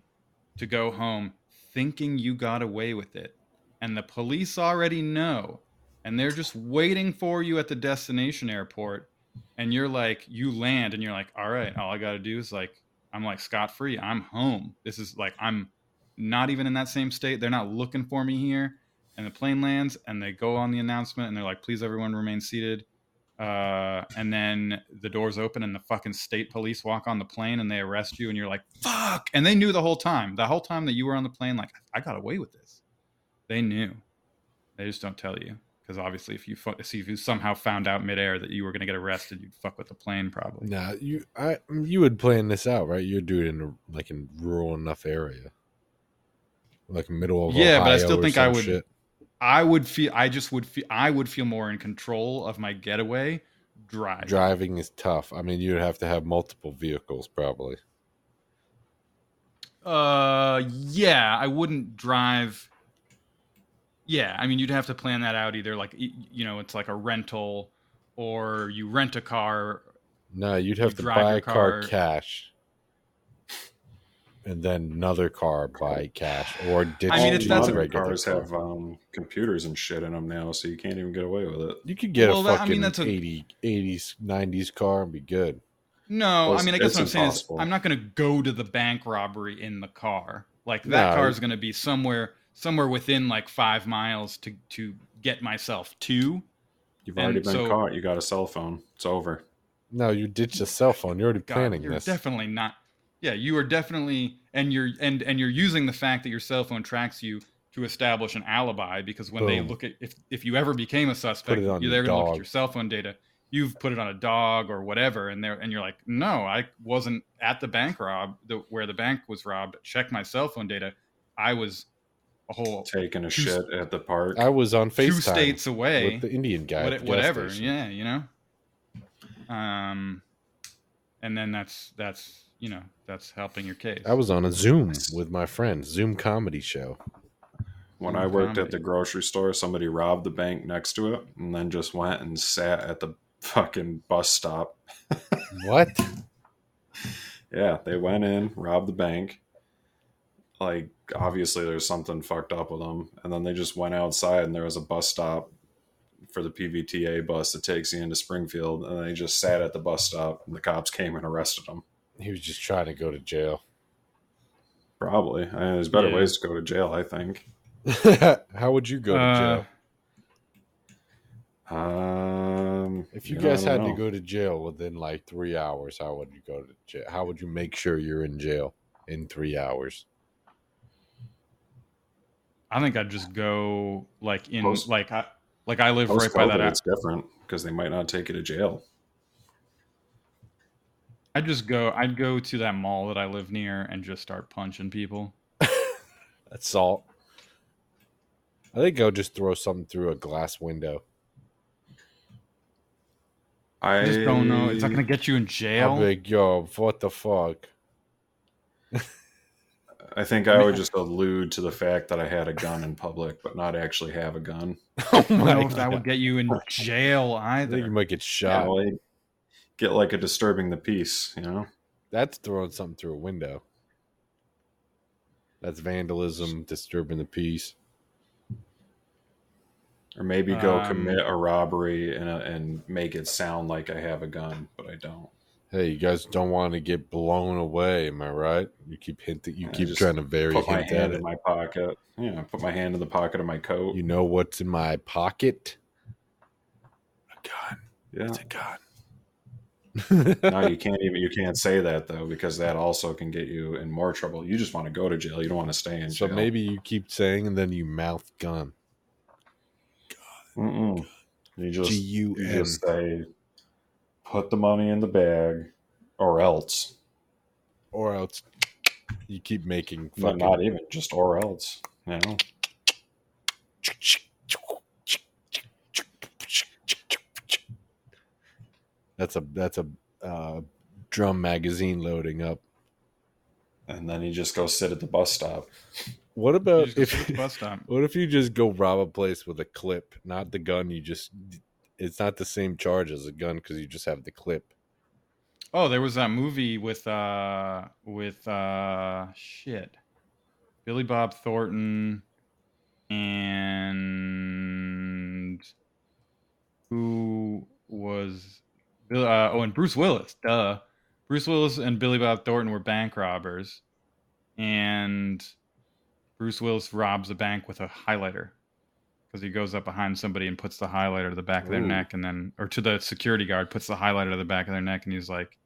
to go home thinking you got away with it, and the police already know, and they're just waiting for you at the destination airport, and you're like, you land, and you're like, all right, all I got to do is like, I'm like scot free. I'm home. This is like, I'm not even in that same state. They're not looking for me here. And the plane lands, and they go on the announcement, and they're like, please, everyone, remain seated. Uh, and then the doors open, and the fucking state police walk on the plane, and they arrest you, and you're like, fuck. And they knew the whole time, the whole time that you were on the plane, like, I got away with this. They knew. They just don't tell you because obviously, if you fu- see if you somehow found out midair that you were going to get arrested, you'd fuck with the plane probably. Nah, you I you would plan this out, right? You'd do it in a, like in rural enough area, like middle of yeah, but I still think I would. shit. I would feel. I just would feel. I would feel more in control of my getaway drive. Driving is tough. I mean, you'd have to have multiple vehicles probably. Uh, yeah, I wouldn't drive. Yeah, I mean, you'd have to plan that out either like you know, it's like a rental, or you rent a car. No, you'd have to buy a car, car- cash, and then another car by cash, or ditch I mean, it's the not- Modern regular cars car. have um, computers and shit in them now, so you can't even get away with it. You could get Well, a that- I fucking mean, that's a- 80, 80s, 90s car and be good. No, Well, I mean, I guess what I'm it's saying is. I'm not going to go to the bank robbery in the car. Like that No. car is going to be somewhere, somewhere within like five miles to to get myself to. You've already been so- caught. You got a cell phone. It's over. No, you ditch the cell phone. You're already God, planning you're this. definitely not. Yeah, you are definitely, and you're and and you're using the fact that your cell phone tracks you to establish an alibi because when they look at if if you ever became a suspect, you're your they're going to look at your cell phone data. You've put it on a dog or whatever, and they're and you're like, no, I wasn't at the bank rob the, where the bank was robbed. Check my cell phone data. I was a whole Taking a Two- shit at the park. I was on FaceTime two states away with the Indian guy. what- the whatever station. yeah you know um and then that's that's you know that's helping your case I was on a Zoom with my friend, Zoom comedy show. When Ooh, I worked comedy. at the grocery store, somebody robbed the bank next to it and then just went and sat at the fucking bus stop. What? Yeah, they went in, robbed the bank. Like, obviously, there's something fucked up with them. And then they just went outside, and there was a bus stop for the PVTA bus that takes you into Springfield. And they just sat at the bus stop, and the cops came and arrested them. He was just trying to go to jail. Probably. I mean, there's better Yeah. ways to go to jail, I think. How would you go to Uh, jail? Um, If you, know, I guys don't had to go to jail within like three hours, how would you go to jail? How would you make sure you're in jail in three hours? i think i'd just go like in Post- like i like i live right by that it's different because they might not take you to jail. I'd just go i'd go to that mall that i live near and just start punching people That's salt. I think I'll just throw something through a glass window. I i just don't know it's not going to get you in I'll jail be like, yo, what the fuck? I think I would just allude to the fact that I had a gun in public, but not actually have a gun. Oh i don't my God. if that would get you in jail either. I think you might get Yeah, shot. like, get like a disturbing the peace, you know? That's throwing something through a window. That's vandalism, disturbing the peace. Or maybe go Um, commit a robbery and, uh, and make it sound like I have a gun, but I don't. Hey, you guys don't want to get blown away, am I right? You keep hinting, you I keep trying to very put my hint at hand it. in my pocket. Yeah, put my hand in the pocket of my coat. You know what's in my pocket? A gun. yeah. It's a gun. no, you can't even you can't say that though because that also can get you in more trouble. You just want to go to jail. You don't want to stay in So jail. maybe you keep saying and then you mouth gun. Mm-mm. you just you just say put the money in the bag or else. Or else you keep making But fucking not even just or else. You know? That's a that's a uh, drum magazine loading up. And then you just go sit at the bus stop. What about if sit bus stop. what if you just go rob a place with a clip, not the gun? You just it's not the same charge as a gun because you just have the clip. Oh, there was that movie with uh with uh shit. Billy Bob Thornton, and who was Bill- uh, oh, and Bruce Willis. Duh, Bruce Willis and Billy Bob Thornton were bank robbers, and Bruce Willis robs a bank with a highlighter because he goes up behind somebody and puts the highlighter to the back of their Ooh. neck, and then or to the security guard puts the highlighter to the back of their neck, and he's like,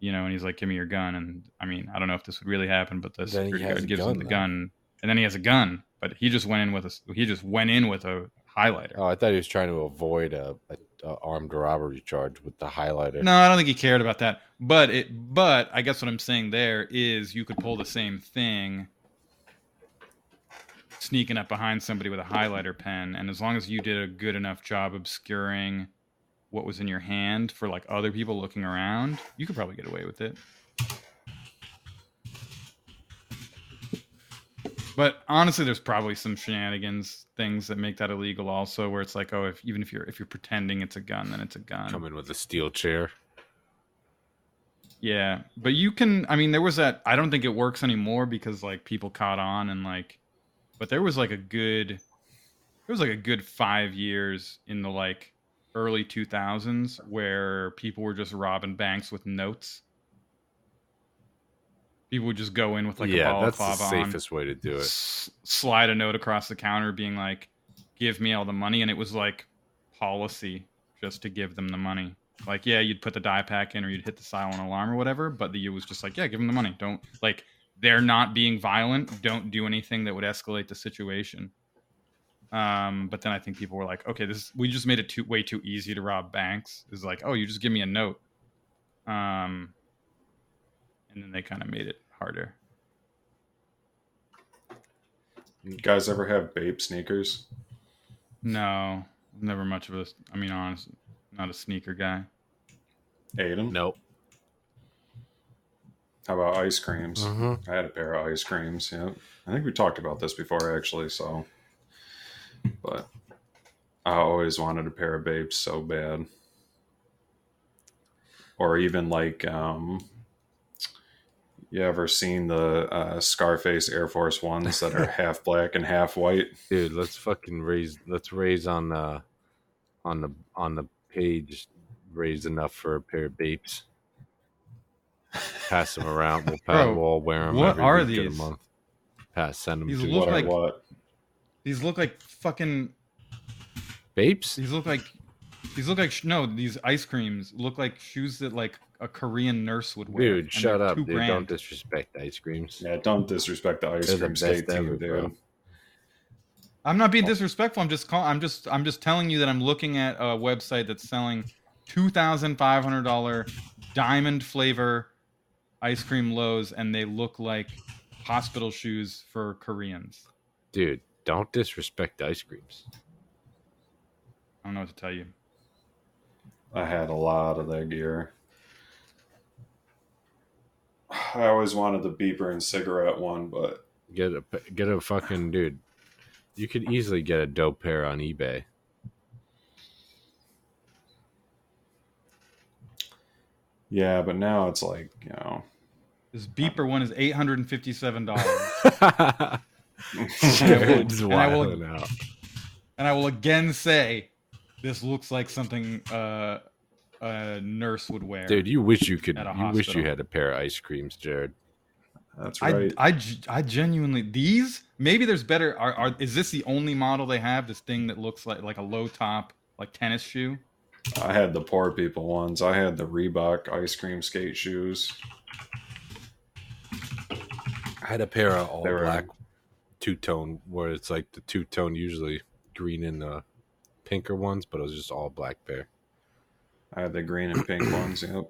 you know, and he's like, "Give me your gun." And I mean, I don't know if this would really happen, but the Then security guard gives gun, him the though. gun, and then he has a gun, but he just went in with a he just went in with a highlighter. Oh, I thought he was trying to avoid a, a, a armed robbery charge with the highlighter. No, I don't think he cared about that. But it but I guess what I'm saying there is you could pull the same thing sneaking up behind somebody with a highlighter pen and as long as you did a good enough job obscuring what was in your hand for like other people looking around, you could probably get away with it. But honestly, there's probably some shenanigans things that make that illegal also, where it's like, oh, if even if you're if you're pretending it's a gun, then it's a gun. Come in with a steel chair. Yeah, but you can. I mean, there was that. I don't think it works anymore because like people caught on and like, but there was like a good, there was like a good five years in the like early two thousands where people were just robbing banks with notes. People would just go in with like a yeah, ball that's the clav on, safest way to do it. s- slide a note across the counter, being like, "Give me all the money," and it was like policy just to give them the money. Like, yeah, you'd put the die pack in or you'd hit the silent alarm or whatever, but the it was just like, yeah, give them the money. Don't like they're not being violent. Don't do anything that would escalate the situation. Um, but then I think people were like, okay, this we just made it too way too easy to rob banks. Is like, oh, you just give me a note. Um, and then they kind of made it harder. You guys ever have Bape sneakers? No, never much of a. I mean, honest, not a sneaker guy. Aiden? Nope. How about ice creams? Mhm. I had a pair of ice creams. Yeah, I think we talked about this before actually. So, but I always wanted a pair of Bapes so bad, or even like, um, you ever seen the uh, Scarface Air Force Ones that are half black and half white? Dude, let's fucking raise let's raise on the on the on the page raise enough for a pair of Bapes. Pass them around. We'll, pass, Bro, we'll all wear them. what every are week of these? The month. Pass send them These to look you. like what? These look like fucking Bapes. These look like these look like sh- no. These ice creams look like shoes that like a Korean nurse would wear. Dude, and shut they're up, two dude. grand. Don't disrespect ice creams. Yeah, don't disrespect the ice They're the cream state best team, ever, dude. bro. I'm not being oh. disrespectful. I'm just call, I'm just I'm just telling you that I'm looking at a website that's selling two thousand five hundred dollar diamond flavor ice cream lows, and they look like hospital shoes for Koreans. Dude, don't disrespect ice creams. I don't know what to tell you. I had a lot of that gear. I always wanted the beeper and cigarette one, but Get a get a fucking dude. You could easily get a dope pair on eBay. yeah, but now it's like, you know, This beeper one is eight hundred and fifty seven dollars. And I will- wilding out. And I will again say, this looks like something uh, a nurse would wear. Dude, you wish you could. At a You wish you had a pair of ice creams, Jared. that's right. I, right. I, g- I genuinely these maybe there's better. Are, are is this the only model they have? This thing that looks like like a low top like tennis shoe. I had the poor people ones. I had the Reebok ice cream skate shoes. I had a pair of all They were- black two tone, where it's like the two tone usually green and the pinker ones, but it was just all black pair. I had the green and pink ones. Yep. All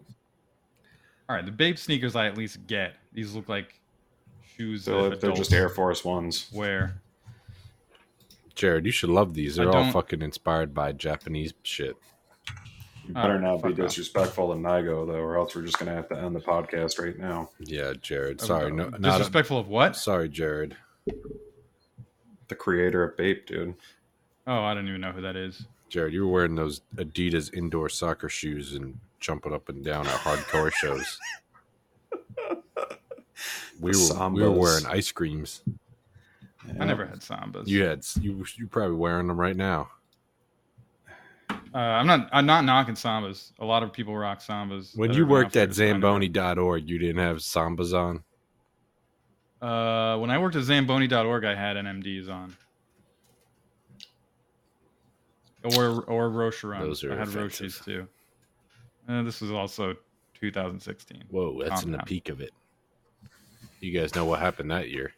right, the Bape sneakers I at least get. These look like shoes They're, that they're just Air Force ones. wear. Jared, you should love these. They're all don't- fucking inspired by Japanese shit. You oh, better Alright, not be fuck off. disrespectful to Nigo though, or else we're just gonna have to end the podcast right now. Yeah, Jared. Oh, sorry, no, not Disrespectful of what? sorry, Jared. The creator of Bape, dude. Oh, I don't even know who that is. Jared, you were wearing those Adidas indoor soccer shoes and jumping up and down at hardcore shows. We The were we were wearing ice creams. I never had sambas. You had you you probably wearing them right now. Uh, I'm not. I'm not knocking sambas. A lot of people rock sambas. When you worked at outfitters, but I never- Zamboni.org, you didn't have sambas on. Uh, when I worked at Zamboni.org, I had NMDs on. Or or Roshe Run. Those are I had offensive. Roshes too. Uh, this was also 2016. Whoa, that's Calm in the peak of it. You guys know what happened that year.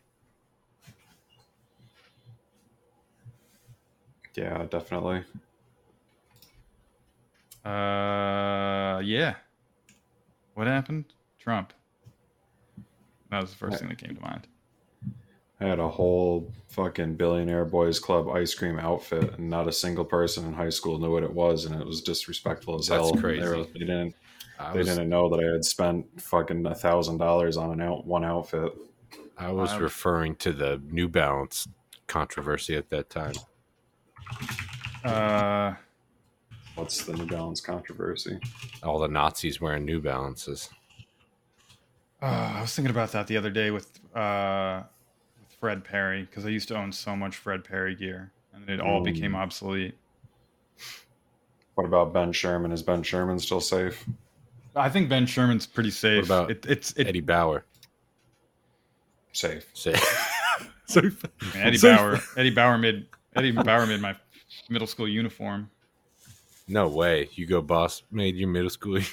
Yeah, definitely. Uh, yeah. What happened? Trump. That was the first Right. thing that came to mind. I had a whole fucking billionaire boys club ice cream outfit, and not a single person in high school knew what it was, and it was disrespectful as That's hell. They, were- they didn't. I they was- didn't know that I had spent fucking a thousand dollars on an out one outfit. I was Wow. referring to the New Balance controversy at that time. Uh, What's the New Balance controversy? All the Nazis wearing New Balances. uh, I was thinking about that the other day with uh, with Fred Perry because I used to own so much Fred Perry gear, and it all Mm. became obsolete. What about Ben Sherman? Is Ben Sherman still safe? I think Ben Sherman's pretty safe. What about it, it's it, Eddie Bauer? Safe. Safe. I mean, Eddie Safe. Bauer. Eddie Bauer made Eddie Bauer made my middle school uniform. No way. Hugo Boss made your middle school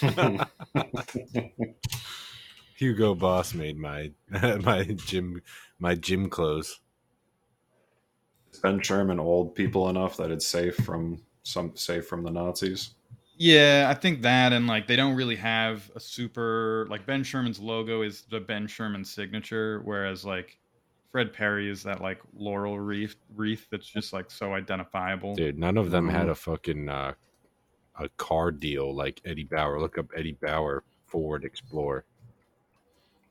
Hugo Boss made my my gym my gym clothes. Is Ben Sherman old people enough that it's safe from some safe from the Nazis? Yeah, I think that, and like they don't really have a super like Ben Sherman's logo is the Ben Sherman signature, whereas like Fred Perry is that like laurel wreath wreath that's just like so identifiable. Dude, none of them had Mhm. a fucking uh, a car deal like Eddie Bauer. Look up Eddie Bauer Ford Explorer.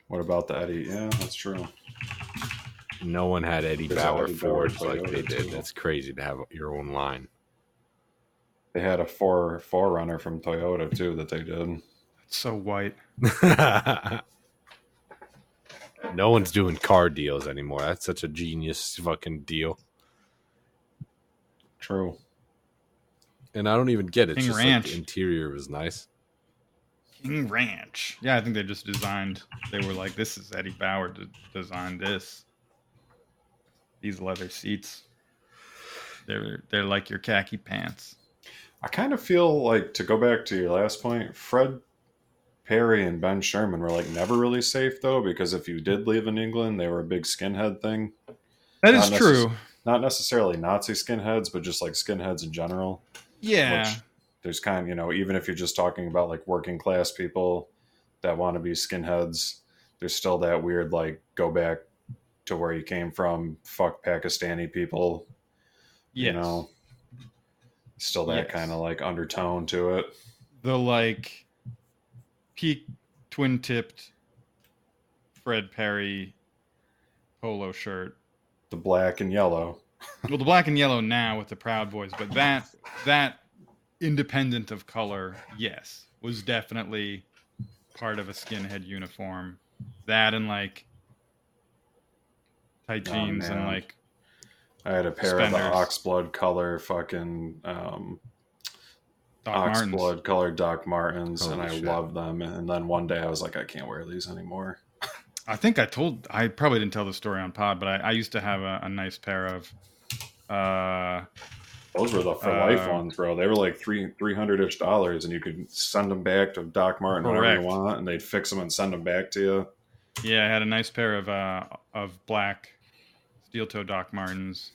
What about the Eddie? Yeah, that's true. No one had Eddie There's Bauer Eddie Bauer like they did. too. That's crazy to have your own line. They had a four 4Runner from Toyota too that they did. It's so white. no one's doing car deals anymore. That's such a genius fucking deal. True. And I don't even get it. It's King just like Ranch. the interior was nice. King Ranch. Yeah, I think they just designed. They were like, "This is Eddie Bauer to design this. These leather seats. They're they're like your khaki pants." I kind of feel like to go back to your last point, Fred Perry and Ben Sherman were like never really safe though, because if you did leave in England, they were a big skinhead thing. That is Not true. Not necessarily Nazi skinheads, but just like skinheads in general. Yeah. Which there's kind of, you know, even if you're just talking about like working class people that want to be skinheads, there's still that weird like go back to where you came from, fuck Pakistani people. You know, still that Yes. kind of like undertone to it. the like peak twin tipped Fred Perry polo shirt. The black and yellow. Well, the black and yellow now with the Proud Boys, but that that independent of color, yes, was definitely part of a skinhead uniform. That and like tight Oh, jeans and like I had a pair of the Suspenders. oxblood color fucking um, Doc Martens. oxblood colored Doc Martens, and I shit. loved them. And then one day I was like, I can't wear these anymore. I think I told I probably didn't tell the story on pod, but I, I used to have a, a nice pair of uh Those were the for life Uh, ones, bro. They were like three three hundred ish dollars, and you could send them back to Doc Martin whenever you want, and they'd fix them and send them back to you. Yeah, I had a nice pair of uh of black steel toe Doc Martens,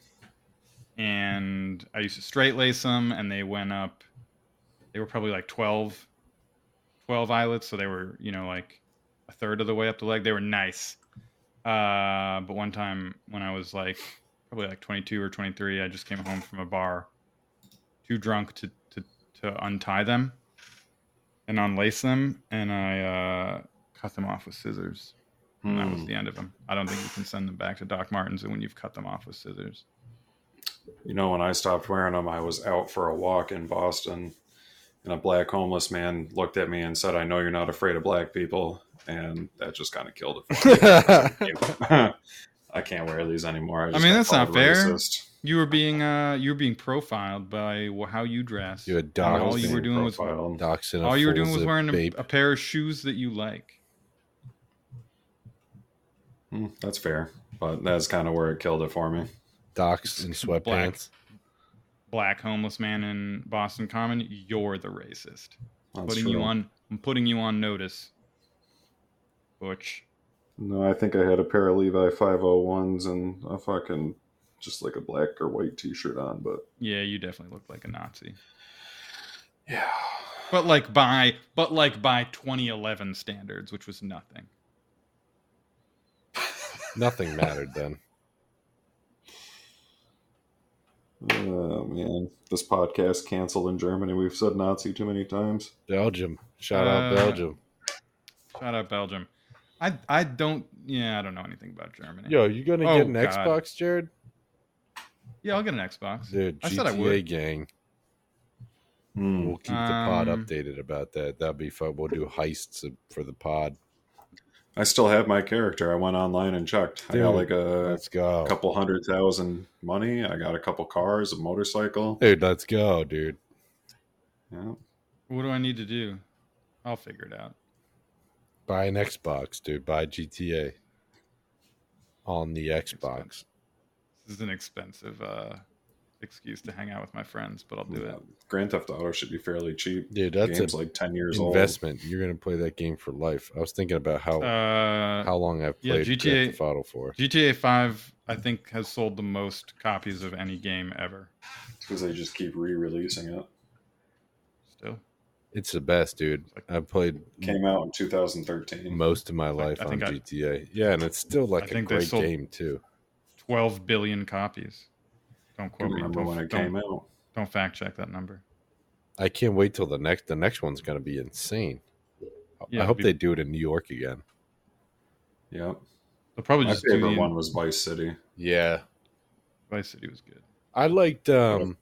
and I used to straight lace them, and they went up. They were probably like 12, 12 eyelets, so they were you know like a third of the way up the leg. They were nice. Uh, but one time when I was like probably like twenty two or twenty three, I just came home from a bar, too drunk to to to untie them, and unlace them, and I uh, cut them off with scissors. And that was Hmm. the end of them. I don't think you can send them back to Doc Martens when you've cut them off with scissors. You know, when I stopped wearing them, I was out for a walk in Boston, and a black homeless man looked at me and said, "I know you're not afraid of black people." and that just kind of killed it. For me. I can't wear these anymore. I just mean, that's not fair. racist. You were being uh, you were being profiled by how you dress. You had And all you were being doing was profiled. Doxing a all you were doing was wearing a, a pair of shoes that you like. Hmm, that's fair, but that's kind of where it killed it for me. Docs and sweatpants. Black homeless man in Boston Common. You're the racist. That's putting you on. I'm putting you on notice. Butch. No, I think I had a pair of Levi 501s and a fucking just like a black or white T-shirt on, but Yeah, you definitely look like a Nazi. yeah, But like by but like by 2011 standards, which was nothing. Nothing mattered then. oh man, this podcast canceled in Germany. We've said Nazi too many times. Belgium. Shout out Uh, Belgium. Shout out Belgium. I I don't yeah, I don't know anything about Germany. Yo, you gonna Oh, get an God. Xbox, Jared? Yeah, I'll get an Xbox. Dude, I GTA said I would. gang. Hmm. We'll keep the pod Um, updated about that. That'll be fun. We'll do heists for the pod. I still have my character. I went online and checked. I got like a Let's go. couple hundred thousand money. I got a couple cars, a motorcycle. Dude, let's go, dude. Yeah. What do I need to do? I'll figure it out. Buy an Xbox, dude. Buy GTA on the Xbox. This is an expensive uh excuse to hang out with my friends, but I'll do Yeah. it. Grand Theft Auto should be fairly cheap. Dude, that's Game's a like ten years old investment. You're gonna play that game for life. I was thinking about how Uh how long I've yeah, played GTA Grand Theft Auto for. GTA 5 I think has sold the most copies of any game ever. because they just keep re-releasing it. Still. It's the best, dude. I've played Came out in 2013. most of my life I on think I- GTA. yeah, and it's still like I a think they great game too. 12 billion copies. Don't quote me. remember Don't, when it don't- came out. Don't fact check that number. I can't wait till the next. The next one's gonna be insane. Yeah, I hope be- they do it in New York again. Yep. They'll probably My just do favorite the one was Vice City. Yeah, Vice City was good. I liked um,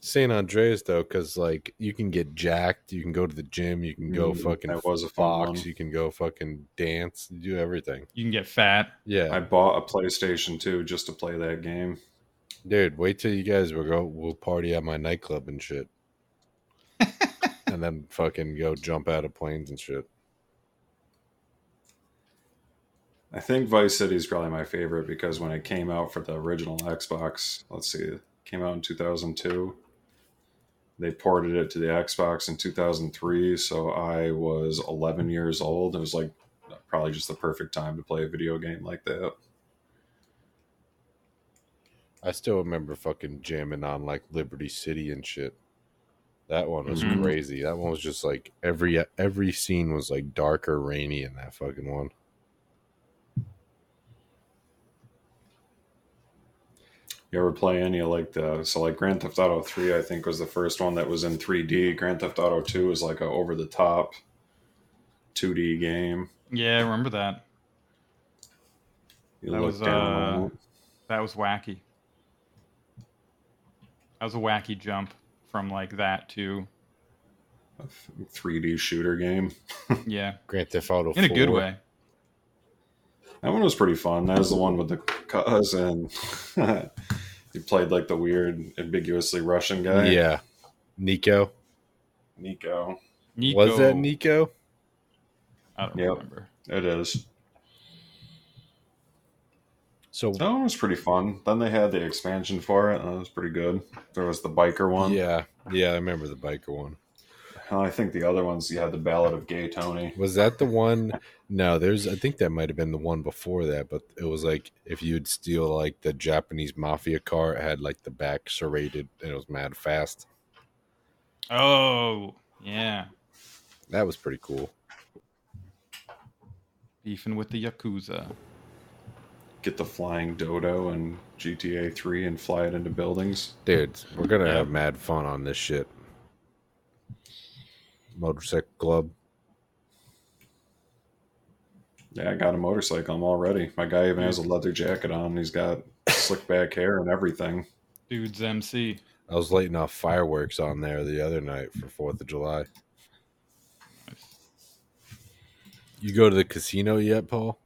San Andreas though, because like you can get jacked, you can go to the gym, you can go Mm, fucking that was a fun you can go fucking dance, do everything. You can get fat. Yeah, I bought a PlayStation 2 just to play that game. dude, wait till you guys will go. We'll party at my nightclub and shit, and then fucking go jump out of planes and shit. I think Vice City is probably my favorite because when it came out for the original Xbox, let's see, it came out in 2002. They ported it to the Xbox in 2003, so I was 11 years old. It was like probably just the perfect time to play a video game like that. I still remember fucking jamming on like Liberty City and shit. That one was Mhm. crazy. That one was just like every every scene was like dark or rainy in that fucking one. You ever play any of like the so like Grand Theft Auto 3 I think was the first one that was in 3D. Grand Theft Auto 2 was like a over the top 2D game. Yeah, I remember that. You That was uh, that was wacky. That was a wacky jump from like that to a 3D shooter game. yeah, Grand Theft Auto in a good way. That one was pretty fun. That was the one with the cuz and he played like the weird, ambiguously Russian guy. Yeah, Niko. Niko. Niko, Was that Niko? I don't Yep. remember. It is. So That one was pretty fun. Then they had the expansion for it, and that was pretty good. There was the biker one. yeah, yeah, I remember the biker one. And I think the other ones you had the Ballad of Gay Tony. Was that the one? No, there's. I think that might have been the one before that, but it was like if you'd steal like the Japanese mafia car, it had like the back serrated and it was mad fast. Oh yeah, That was pretty cool. beefing with the yakuza. Get the flying dodo and GTA 3 and fly it into buildings. Dude, we're gonna Yeah. have mad fun on this shit. Motorcycle club. Yeah, I got a motorcycle. I'm all ready. My guy even has a leather jacket on. He's got slick back hair and everything. Dude's MC. I was lighting off fireworks on there the other night for Fourth of July. You go to the casino yet, Paul?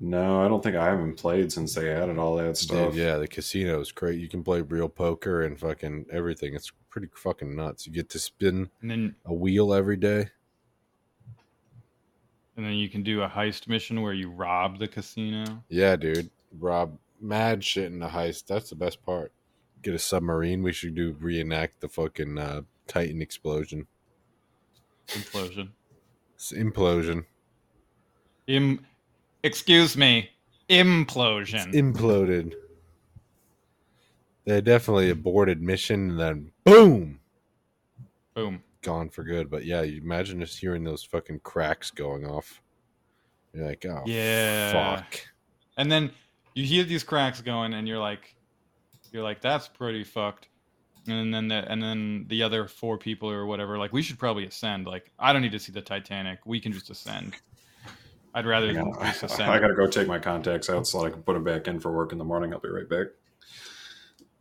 No, I don't think I haven't played since they added all that stuff. Dude, yeah, the casino is great. You can play real poker and fucking everything. It's pretty fucking nuts. You get to spin And then a wheel every day. and then you can do a heist mission where you rob the casino. Yeah, dude. Rob mad shit in the heist. That's the best part. Get a submarine. We should do reenact the fucking uh, Titan explosion. Implosion. It's implosion. Im excuse me. Implosion. Imploded. They definitely aborted mission and then boom, Boom. gone for good. But yeah, you imagine just hearing those fucking cracks going off. You're like, oh Yeah. fuck. And then you hear these cracks going, and you're like, you're like, that's pretty fucked. And then the, and then the other four people or whatever, like, we should probably ascend. Like, I don't need to see the Titanic. We can just ascend. I'd rather I gotta, just ascend. I gotta go take my contacts out so I can put them back in for work in the morning. I'll be right back.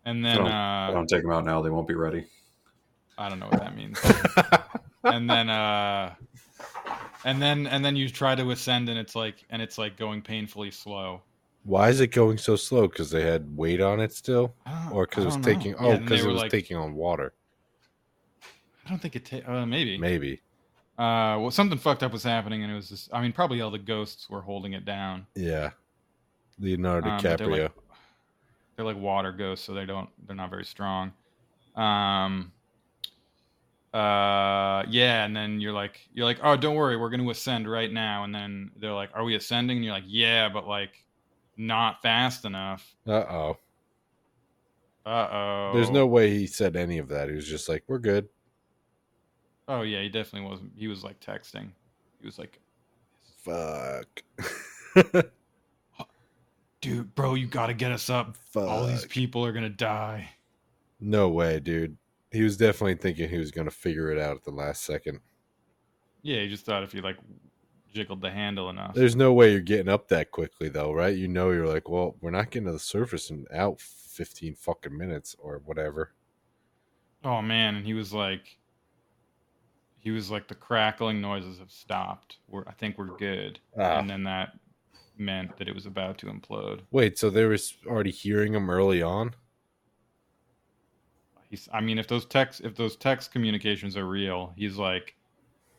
And then don't, uh, I don't take them out now, they won't be ready. I don't know what that means. and then uh and then and then you try to ascend and it's like and it's like going painfully slow. Why is it going so slow? Because they had weight on it still, or because I it was know. taking? Oh, and they because it was like- taking on water. I don't think it ta- uh maybe. Maybe. Uh well something fucked up was happening and it was just I mean probably all the ghosts were holding it down. Yeah. Leonardo Um, DiCaprio. like they're like water ghosts so they don't they're not very strong. Um uh yeah and then you're like you're like oh don't worry we're going to ascend right now and then they're like are we ascending and you're like yeah but like not fast enough uh oh. uh-oh There's no way he said any of that. He was just like, "We're good." oh yeah he definitely wasn't he was like texting he was like Fuck. dude bro you got to get us up all these people are going to die No way, dude. He was definitely thinking he was gonna figure it out at the last second. yeah he just thought if you like jiggled the handle enough There's no way you're getting up that quickly, though, right? You know, you're like, well, we're not getting to the surface in out 15 fucking minutes or whatever. Oh man, and he was like, he was like, the crackling noises have stopped. We're, I think we're good. Ah. And then that meant that it was about to implode. Wait, so they were already hearing him early on? He's, I mean, if those text, if those text communications are real, he's like,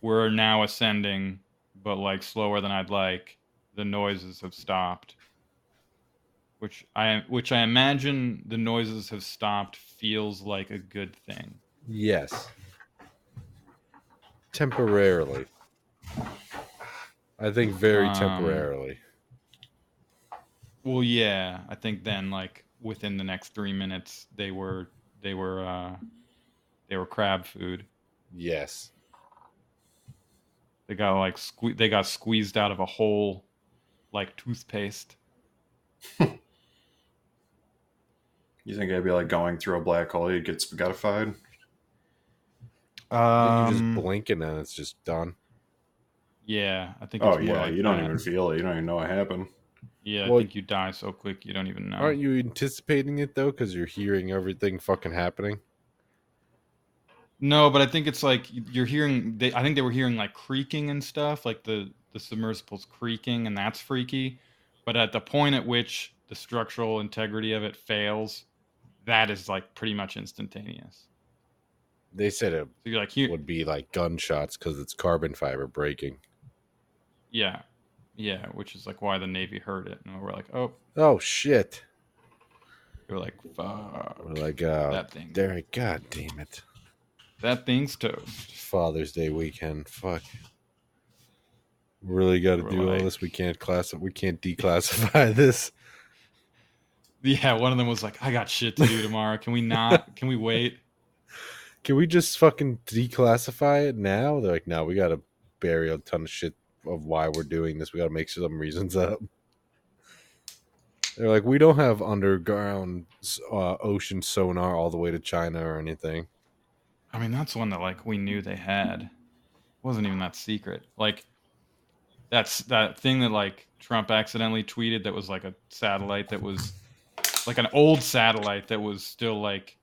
we're now ascending, but like slower than I'd like. The noises have stopped. Which I, which I imagine the noises have stopped feels like a good thing. Yes. Temporarily. I think very Um, temporarily. Well, yeah, I think then like within the next three minutes they were they were uh they were crab food. Yes. They got like sque- they got squeezed out of a hole like toothpaste. You think I'd be like going through a black hole? You'd get spaghettified. Then you Um, just blink and then it's just done. Yeah, I think. Oh it's more yeah, like you don't that. even feel it. You don't even know what happened. Yeah, I Well- think you die so quick you don't even know. Aren't you anticipating it though? Because you're hearing everything fucking happening. No, but I think it's like you're hearing. They, I think they were hearing like creaking and stuff, like the the submersible's creaking, and that's freaky. But at the point at which the structural integrity of it fails, that is like pretty much instantaneous. They said it So you're like, here, would be like gunshots because it's carbon fiber breaking. yeah, yeah, which is like why the Navy heard it, and we're like, oh, Oh shit! they were like, fuck, We're like, uh, That thing. Derek, god damn it! that thing's toast. Father's Day weekend. Fuck. Really got to do all this. We can't class. We can't declassify this. Yeah, one of them was like, I got shit to do tomorrow. Can we not? Can we wait? Can we just fucking declassify it now? They're like, no, we got to bury a ton of shit of why we're doing this. We got to make some reasons up. They're like, we don't have underground uh, ocean sonar all the way to China or anything. I mean, that's one that like we knew they had. It wasn't even that secret. Like that's that thing that like Trump accidentally tweeted that was like a satellite that was like an old satellite that was still like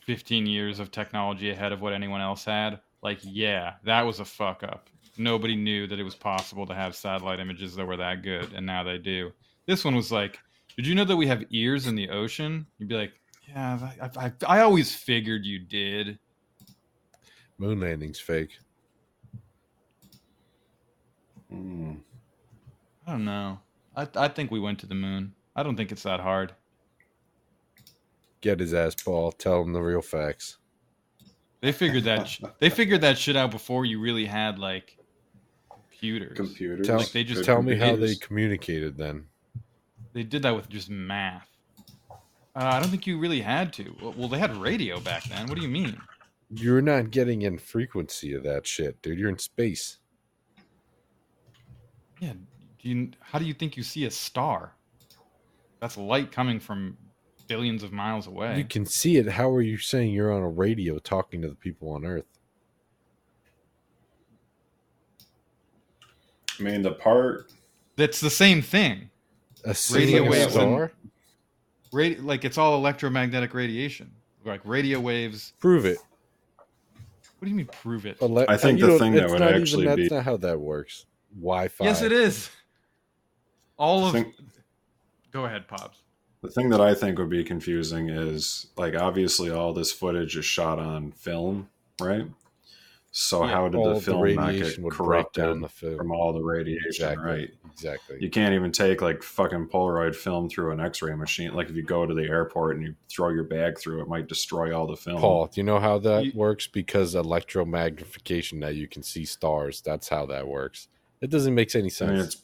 15 years of technology ahead of what anyone else had. Like, yeah, that was a fuck up. Nobody knew that it was possible to have satellite images that were that good, and now they do. This one was like, did you know that we have ears in the ocean? You'd be like, yeah, I, I, I always figured you did. Moon landing's fake. Hmm. I don't know. I, I think we went to the moon. I don't think it's that hard. Get his ass, Paul. Tell him the real facts. They figured that they figured that shit out before you really had like computers. Computers. Tell, Like, they just tell me how they communicated then. They did that with just math. Uh, I don't think you really had to. Well, well, they had radio back then. What do you mean? You're not getting in frequency of that shit, dude. You're in space. Yeah. Do you, how do you think you see a star? That's light coming from billions of miles away. You can see it. How are you saying you're on a radio talking to the people on Earth? I mean, the part. That's the same thing. A radio single waves and star? radi- like it's all electromagnetic radiation. Like radio waves. Prove it. What do you mean prove it? Ele- I think the don't- thing that would actually even, be- That's not how that works. Wi-Fi. Yes, it is. All of. think- Go ahead, pops. The thing that I think would be confusing is like obviously all this footage is shot on film, right? So Yeah, how did the of the film not get corrupted down the film. from all the radiation, Exactly. right? Exactly. You can't even take like fucking Polaroid film through an X-ray machine. Like if you go to the airport and you throw your bag through, it might destroy all the film. Paul, do you know how that You- works? Because electromagnification that you can see stars. That's how that works. It doesn't make any I sense. mean, it's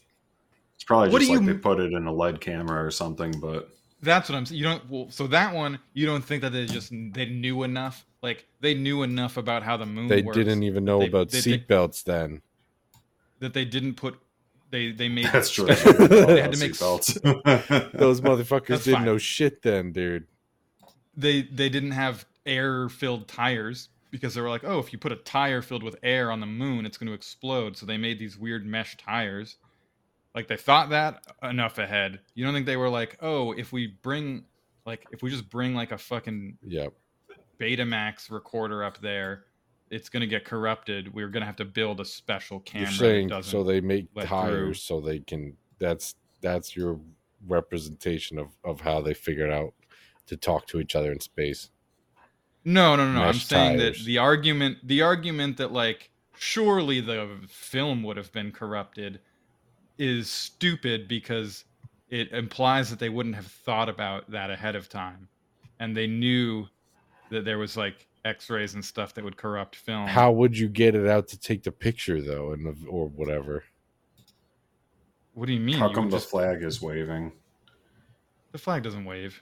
it's probably What just like you- they put it in a lead camera or something. But That's what I'm saying. You don't. Well, so that one, you don't think that they just they knew enough? Like they knew enough about how the moon. they works didn't even know They- about they- they- seatbelts then. that they didn't put. They they made. that's true. they had to make. Seatbelts. Those motherfuckers That's didn't fine. know shit then, dude. They they didn't have air filled tires because they were like, oh, if you put a tire filled with air on the moon, it's going to explode. So they made these weird mesh tires. Like they thought that enough ahead. You don't think they were like, oh, if we bring, like, if we just bring like a fucking Yep. Betamax recorder up there, it's going to get corrupted. We're going to have to build a special camera. You're that saying doesn't so they make tires so they can. That's that's your representation of of how they figured out to talk to each other in space. No, no, no, no. I'm saying tires. that the argument, the argument that like surely the film would have been corrupted, is stupid because it implies that they wouldn't have thought about that ahead of time, and they knew that there was like X-rays and stuff that would corrupt film. How would you get it out to take the picture though, and the, or whatever? What do you mean? How You come would the just- flag is waving? the flag doesn't wave?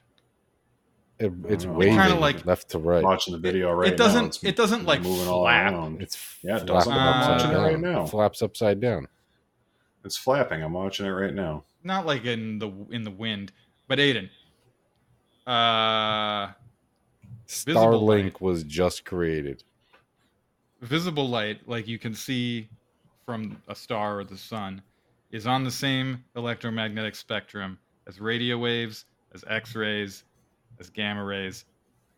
It, it's know. waving Kinda like- left to right. Watching the video right it doesn't. now. It's it doesn't like moving all flap. around. It's Yeah, it flapping does. I'm Uh, watching it upside right now. It flaps upside down. It's flapping. I'm watching it right now. Not like in the in the wind, but Aiden. Uh, Visible Starlink light. was just created. visible light, like you can see from a star or the sun, is on the same electromagnetic spectrum as radio waves, as X rays, as gamma rays.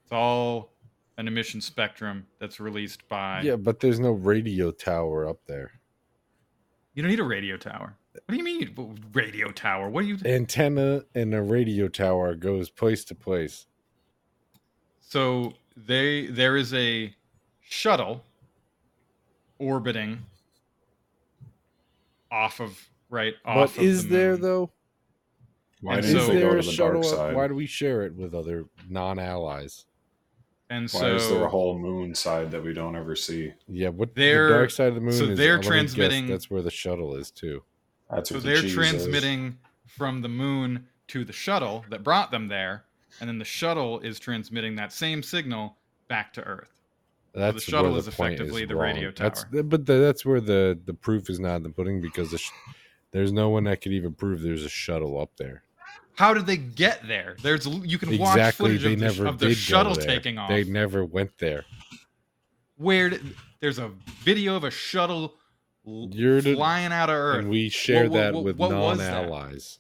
It's all an emission spectrum that's released by. Yeah, but there's no radio tower up there. You don't need a radio tower. What do you mean, radio tower? What do you. Antenna and a radio tower goes place to place. So they there is a shuttle orbiting off of right off. but of is the there though? Why And didn't so- is there a the shuttle? dark up? side? Why do we share it with other non-allies? And Why so is there a whole moon side that we don't ever see? Yeah, what They're- the dark side of the moon so is? they're let guess, transmitting- That's where the shuttle is too. That's so what the they're cheese transmitting from the moon to the shuttle that brought them there, and then the shuttle is transmitting that same signal back to Earth. That's shuttle where is the point effectively the wrong. radio That's, but the, that's where the the proof is not in the pudding because the sh- there's no one that could even prove there's a shuttle up there. How did they get there? There's you can watch exactly, footage they of the, never of the shuttle taking off. They never went there. Where did, there's a video of a shuttle You're the- flying out of Earth. and we share what- that what- with what non-allies.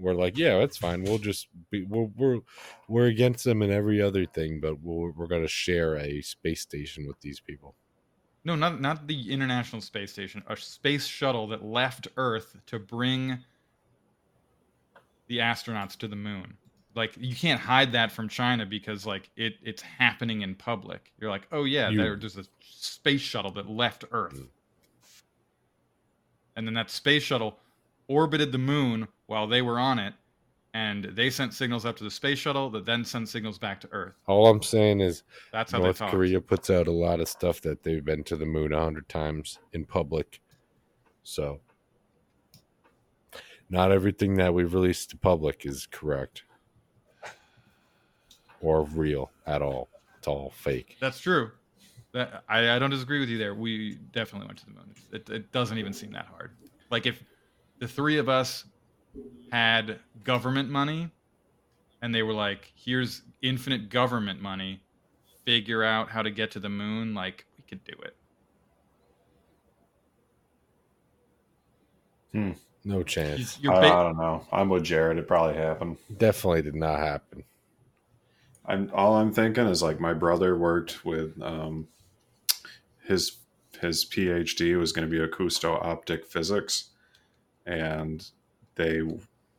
We're like, yeah, that's fine. We'll just be we're we're, we're against them in every other thing, but we're we're gonna share a space station with these people. No, not not the International Space Station. A space shuttle that left Earth to bring the astronauts to the moon. Like you can't hide that from China because like it it's happening in public. You're like, oh yeah, You- there, there's a space shuttle that left Earth, hmm. and then that space shuttle orbited the moon while they were on it, and they sent signals up to the space shuttle that then sent signals back to Earth. All I'm saying is That's how North. Korea puts out a lot of stuff that they've been to the moon a hundred times in public. So not everything that we've released to public is correct. Or real at all. It's all fake. That's true. That I, I don't disagree with you there. We definitely went to the moon. It, it doesn't even seem that hard. Like if the three of us had government money, and they were like, "Here's infinite government money. Figure out how to get to the moon." Like we could do it. Hmm. No chance. You're I, I don't know. I'm with Jared. It probably happened. Definitely did not happen. I'm all I'm thinking is like my brother worked with um, his his PhD was going to be acousto optic physics, and they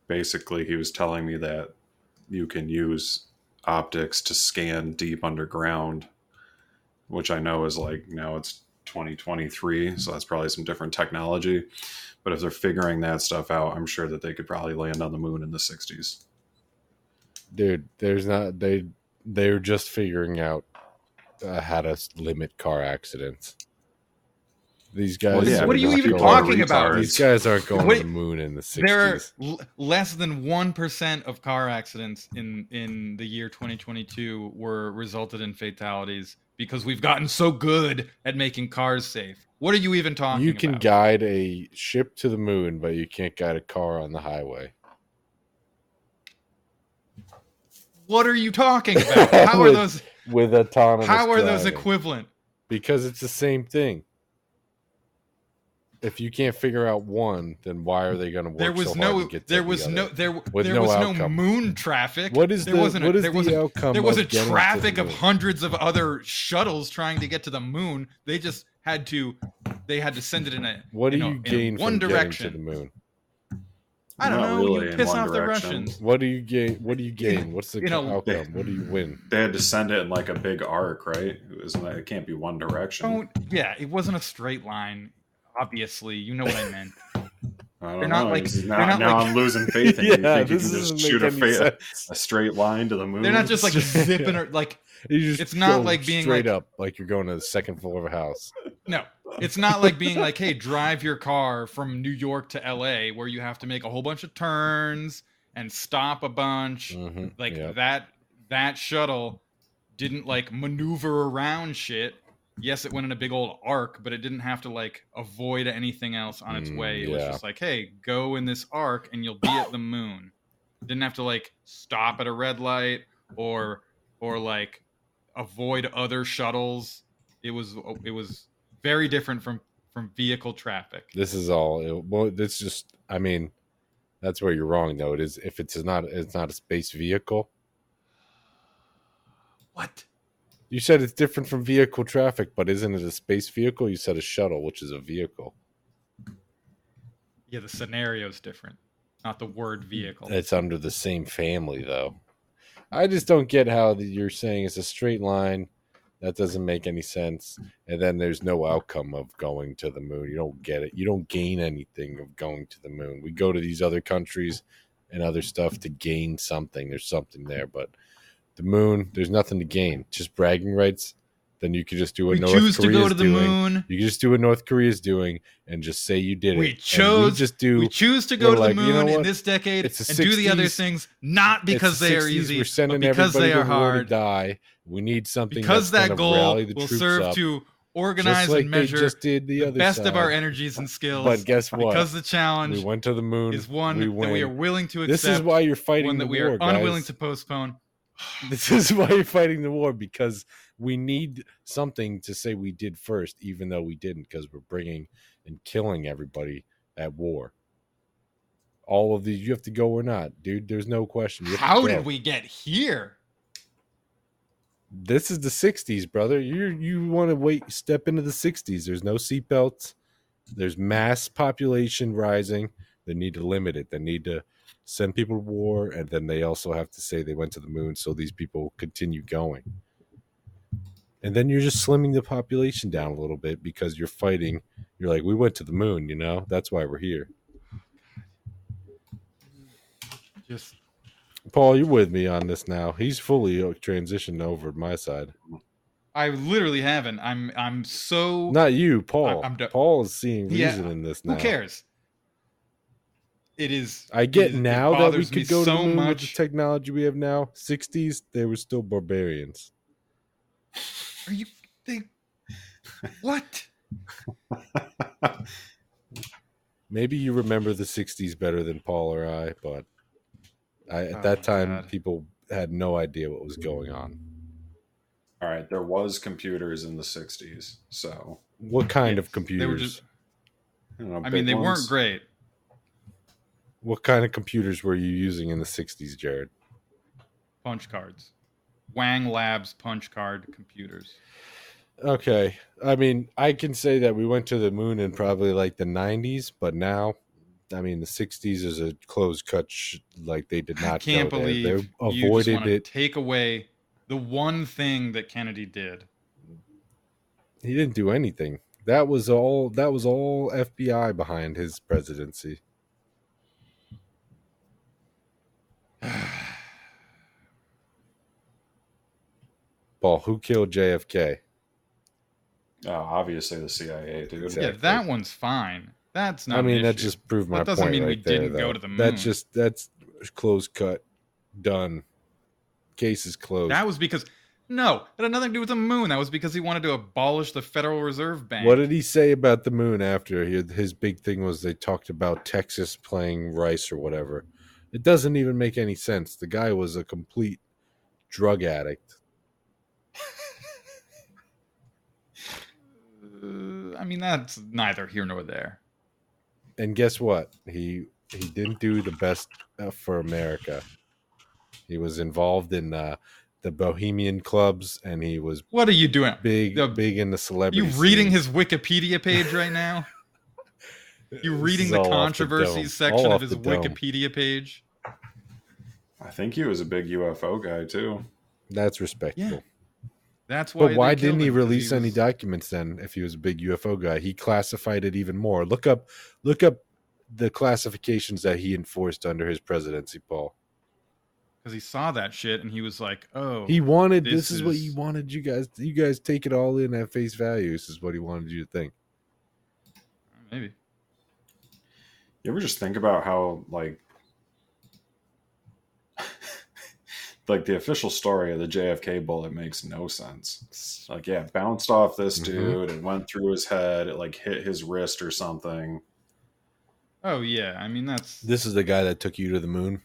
basically he was telling me that you can use optics to scan deep underground, which I know is like now it's 2023, so that's probably some different technology. But if they're figuring that stuff out, I'm sure that they could probably land on the moon in the 60s. Dude, there's not they they're just figuring out uh, how to limit car accidents. These guys. What is- are what are you even talking about? These guys aren't going What- to the moon in the 60s. There are l- less than one percent of car accidents in in the year 2022 were resulted in fatalities because we've gotten so good at making cars safe. What are you even talking You can about? guide a ship to the moon, but you can't guide a car on the highway. What are you talking about? How are those? with autonomous? How are those equivalent? Because it's the same thing. If you can't figure out one, then why are they going to work There was so hard no. to get to There the was no. other? There. With there no was no moon traffic. What is there the- wasn't what a, is there the wasn't, outcome There was of a getting to the traffic of hundreds of other shuttles trying to get to the moon. They just had to. They had to send it in a. What do you, know, you in gain one direction? to the moon? I don't Not know. really you piss one off the. Russians. What do you gain? What do you gain? What's the You know, outcome? What do you win? They had to send it in like a big arc, right? It, was, it can't be one direction. Don't. Yeah, it wasn't a straight line. Obviously, you know what I meant. I don't They're not know. like- Now, not now like- I'm losing faith in you. Yeah, You think you can just shoot a, fa- a straight line to the moon? They're not just like zipping or like. Just It's not like being straight like up, like you're going to the second floor of a house. No, it's not like being like, hey, drive your car from New York to LA, where you have to make a whole bunch of turns and stop a bunch. Mhm, Like yep. that. That shuttle didn't like maneuver around shit. Yes, it went in a big old arc, but it didn't have to like avoid anything else on its Mm, way. It was just like, hey, go in this arc and you'll be at the moon. Didn't have to like stop at a red light or or like avoid other shuttles. It was it was very different from from vehicle traffic. This is all. It, well, it's just. I mean, that's where you're wrong, though. It is if it's not. It's not a space vehicle. What? You said it's different from vehicle traffic, but isn't it a space vehicle? You said a shuttle, which is a vehicle. Yeah, the scenario is different, not the word vehicle. It's under the same family, though. I just don't get how the, you're saying it's a straight line. That doesn't make any sense. And then there's no outcome of going to the moon. You don't get it. You don't gain anything of going to the moon. We go to these other countries and other stuff to gain something. There's something there, but the moon, there's nothing to gain. Just bragging rights. Then you could just do what We North choose to go Korea's to the doing. moon. You can just do what North Korea's doing and just say you did. We And chose just do. we choose to go to like, the you moon know in this decade and the do the other things not because the they are easy, We're sending but because everybody they are war to hard. die. We need something Because that goal will serve up, to organize like and measure just did the, the other best of our energies and skills. But guess what? Because the challenge we went to the moon. is one we that we are willing to accept. This is why you're fighting one the that we war, are unwilling guys. to postpone. This is why you're fighting the war because we need something to say we did first, even though we didn't, because we're bringing and killing everybody at war. All of these, you have to go or not, dude. There's no question. You have to How did we get here? This is the '60s, brother. You you want to wait step into the '60s. There's no seatbelts. There's mass population rising. They need to limit it. They need to send people to war, and then they also have to say they went to the moon, so these people continue going. And then you're just slimming the population down a little bit because you're fighting. You're like, we went to the moon, you know. That's why we're here. Just Paul, you're with me on this now. He's fully uh, transitioned over my side. I literally haven't. I'm I'm so Not you, Paul. I'm do- Paul is seeing Yeah, reason in this now. Who cares? It is. I get it is- it now that we could go so to the moon with the much. technology we have now. 60s, they were still barbarians. Are you? They, what? Maybe you remember the 60s better than Paul or I, but I, at oh that time, people had no idea what was going on. All right, there was computers in the '60s, so What kind of They were computers? just. I, don't know, I mean, they ones. weren't great. What kind of computers were you using in the 60s, Jared? Punch cards, Wang Labs punch card computers. Okay. I mean, I can say that we went to the moon in probably like the 90s, but now, I mean, the 60s is a closed cut, sh- like they did not I can't go there. believe They avoided it. take away the one thing that Kennedy did. He didn't do anything. That was all. That was all FBI behind his presidency. Paul, who killed JFK? Oh, obviously the CIA, dude. Yeah, that one's fine. That's not. I mean, an that issue. just proved my That doesn't point mean right we there, didn't go to the moon. That's just that's closed cut, done. Case is closed. That was because no, it had nothing to do with the moon. That was because he wanted to abolish the Federal Reserve Bank. What did he say about the moon after? He, his big thing was they talked about Texas playing Rice or whatever. It doesn't even make any sense. The guy was a complete drug addict. Uh, I mean, that's neither here nor there. And guess what? He he didn't do the best uh, for America. He was involved in uh, the Bohemian clubs, and he was What are you doing? big The- big in the celebrity. You reading scene. his Wikipedia page right now? You This reading the all off the controversies section All of his. Wikipedia page? I think he was a big UFO guy too. That's respectable. That's why. But why didn't he release any was- documents then? If he was a big UFO guy, he classified it even more. Look up, look up the classifications that he enforced under his presidency, Paul. Because he saw that shit and he was like, "Oh, He wanted this, this is, what he wanted you guys. You guys take it all in at face value. This is what he wanted you to think. maybe." You ever just think about how like like the official story of the JFK bullet makes no sense. It's like, yeah, it bounced off this Mhm. dude it went through his head. It like hit his wrist or something. Oh yeah, I mean that's This is the guy that took you to the moon,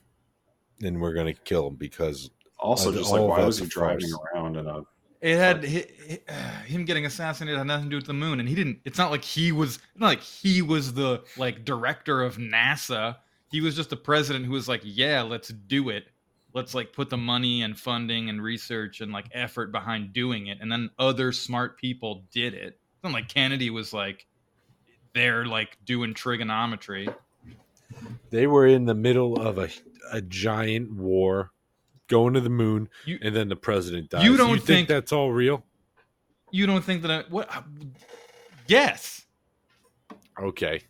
and we're gonna kill him because Also, just like why was he driving around in a It had hi- hi- him getting assassinated had nothing to do with the moon, and he didn't. It's not like he was not like he was the like director of NASA. He was just the president who was like, "Yeah, let's do it. Let's like put the money and funding and research and like effort behind doing it." And then other smart people did it. It's not like Kennedy was like they're like doing trigonometry. they were in the middle of a a giant war, going to the moon, and then the president dies. you don't think, think- that's all real? You don't think that I, what? Yes. Okay.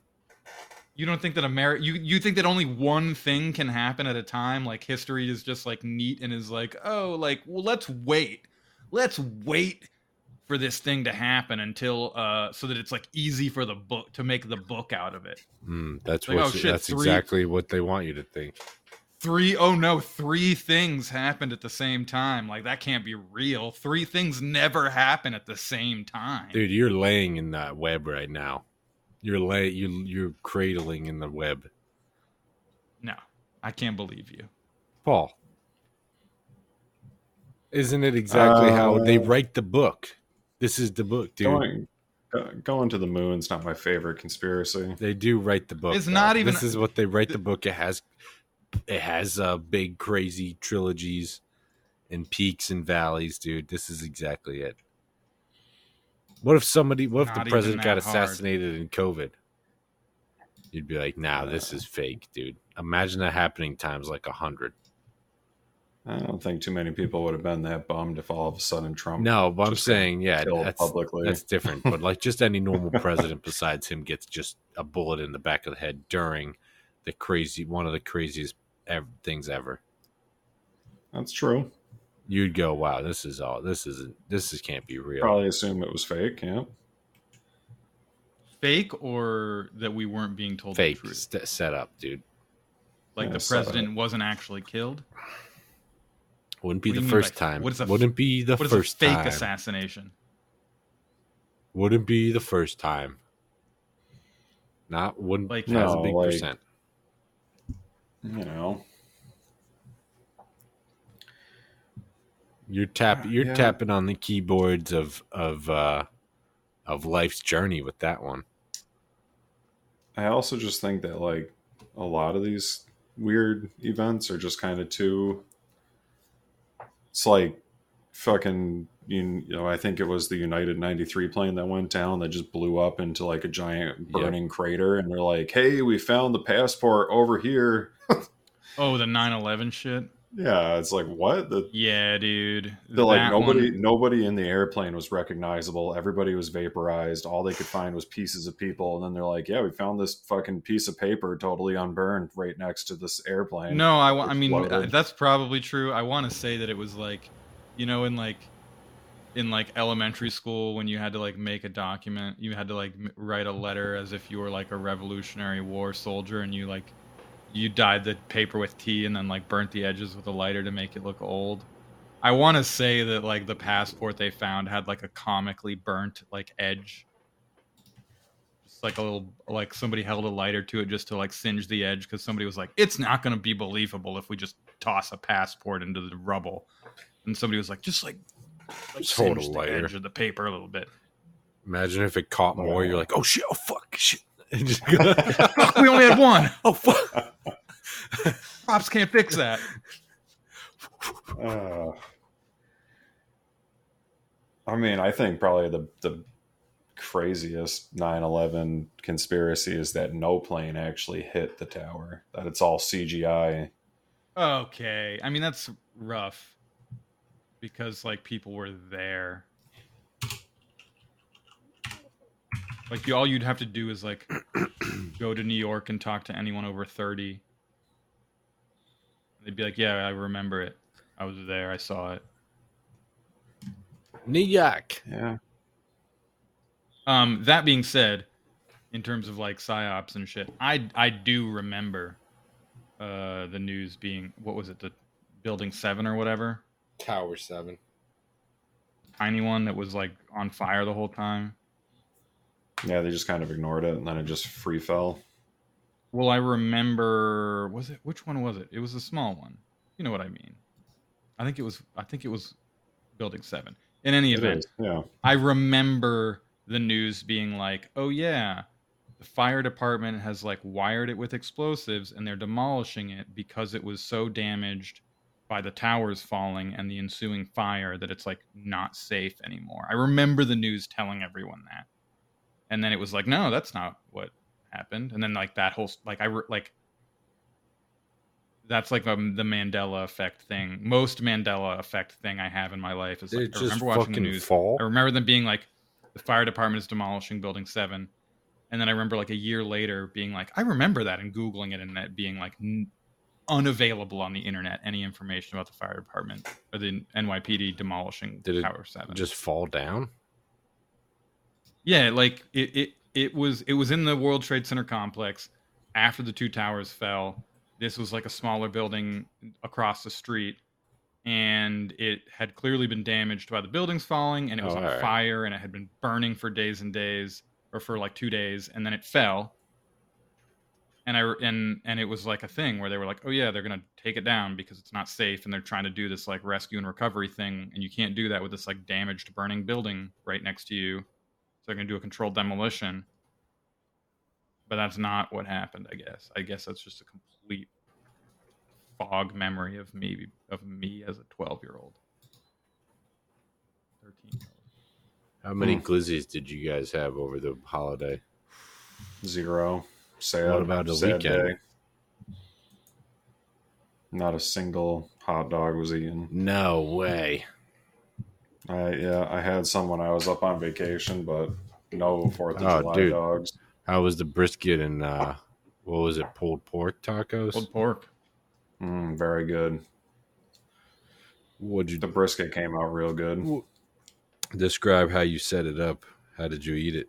You don't think that America you you think that only one thing can happen at a time? Like history is just like neat and is like, oh, like well, let's wait, let's wait for this thing to happen until uh so that it's like easy for the book to make the book out of it. Mm, that's Like, what. oh, shit, that's three- exactly what they want you to think. Three oh no, three things happened at the same time. Like that can't be real. Three things never happen at the same time. Dude, you're laying in that web right now. You're lay you you're cradling in the web. No, I can't believe you. Paul. Isn't it exactly how they Uh, write the book? This is the book, dude. going go- going to the moon's not my favorite conspiracy. They do write the book. It's though. not even- This is what they write the book. It has it has uh big crazy trilogies. and peaks and valleys, dude. This is exactly it. What if somebody? What if Not the president got that hard. assassinated in COVID? You'd be like, "Nah, this is fake, dude." Imagine that happening times like a hundred. I don't think too many people would have been that bummed if all of a sudden Trump. No, but I'm saying, yeah, that's publicly. that's different. But like, just any normal president besides him gets just a bullet in the back of the head during the crazy, one of the craziest ev- things ever. That's true. You'd go, "Wow, this is all. This isn't. This is can't be real." Probably assume it was fake. Yeah. Fake or that we weren't being told Fake the truth? st- set up, dude. Like Yeah, the president wasn't actually killed? Wouldn't be What the first by- time. What is a, Wouldn't be the what is first a fake time. assassination? Wouldn't be the first time. Not wouldn't Like- has a big like- percent. You know. You're tap you're yeah. tapping on the keyboards of of uh of life's journey with that one. I also just think that like a lot of these weird events are just kind of too. It's like fucking you, you know I think it was the United 93 plane that went down that just blew up into like a giant burning crater and they're like hey we found the passport over here. Oh, the 9/11 shit. yeah it's like what? The Yeah, dude. they're like nobody one- nobody in the airplane was recognizable. Everybody was vaporized. All they could find was pieces of people. And then they're like yeah we found this fucking piece of paper totally unburned right next to this airplane. No, I, I mean that's probably true. I want to say that it was like, you know, in like, in like elementary school when you had to like make a document, you had to like write a letter as if you were like a Revolutionary War soldier, and you like, you dyed the paper with tea and then like burnt the edges with a lighter to make it look old. I want to say that like the passport they found had like a comically burnt like edge. Just like a little like somebody held a lighter to it just to like singe the edge because somebody was like, it's not gonna be believable if we just toss a passport into the rubble. And somebody was like, just like, like Just hold a singe the lighter. edge of the paper a little bit. Imagine if it caught more, you're like, oh shit, oh fuck, shit. Fuck, we only had one. oh fuck. Cops can't fix that. Uh, I mean, I think probably the the craziest 9/11 conspiracy is that no plane actually hit the tower. That it's all CGI. Okay. I mean that's rough. Because like people were there. Like you, all you'd have to do is like go to New York and talk to anyone over 30. They'd be like, "Yeah, I remember it. I was there. I saw it." New York. Yeah. Um, that being said, in terms of like psyops and shit, I I do remember uh the news being what was it the building seven or whatever Tower seven. tiny one that was like on fire the whole time. Yeah, they just kind of ignored it and then it just free fell. Well, I remember was it which one was it? It was a small one. You know what I mean? I think it was I think it was building 7. In any It event, is, yeah. I remember the news being like, "Oh yeah, the fire department has like wired it with explosives and they're demolishing it because it was so damaged by the towers falling and the ensuing fire that it's like not safe anymore." I remember the news telling everyone that. And then it was like, "No, that's not what happened." And then like that whole like I re- like that's like um, the Mandela effect thing. Most Mandela effect thing I have in my life is like I remember watching the news. fall? I remember them being like, the fire department is demolishing building seven, and then I remember like a year later being like, I remember that and googling it and that being like unavailable on the internet any information about the fire department or the NYPD demolishing Did it Tower Seven. just fall down? Yeah, like it, it it was it was in the World Trade Center complex after the two towers fell. This was like a smaller building across the street and it had clearly been damaged by the buildings falling and it was Oh, on alright. fire and it had been burning for days and days or for like 2 days and then it fell. And I and and it was like a thing where they were like, "Oh yeah, they're going to take it down because it's not safe and they're trying to do this like rescue and recovery thing and you can't do that with this like damaged burning building right next to you." So they're going to do a controlled demolition. But that's not what happened, I guess. I guess that's just a complete fog memory of me of me as a 12 year old. 13. How many Hmm. glizzies did you guys have over the holiday? Zero. Sad. What about the sad weekend? day. Not a single hot dog was eaten. No way. I yeah, I had some when I was up on vacation, but no Fourth of Oh, July dude. dogs. How was the brisket and uh, what was it? Pulled pork tacos. Pulled pork. Mm, very good. What'd you The brisket came out real good. describe how you set it up? How did you eat it?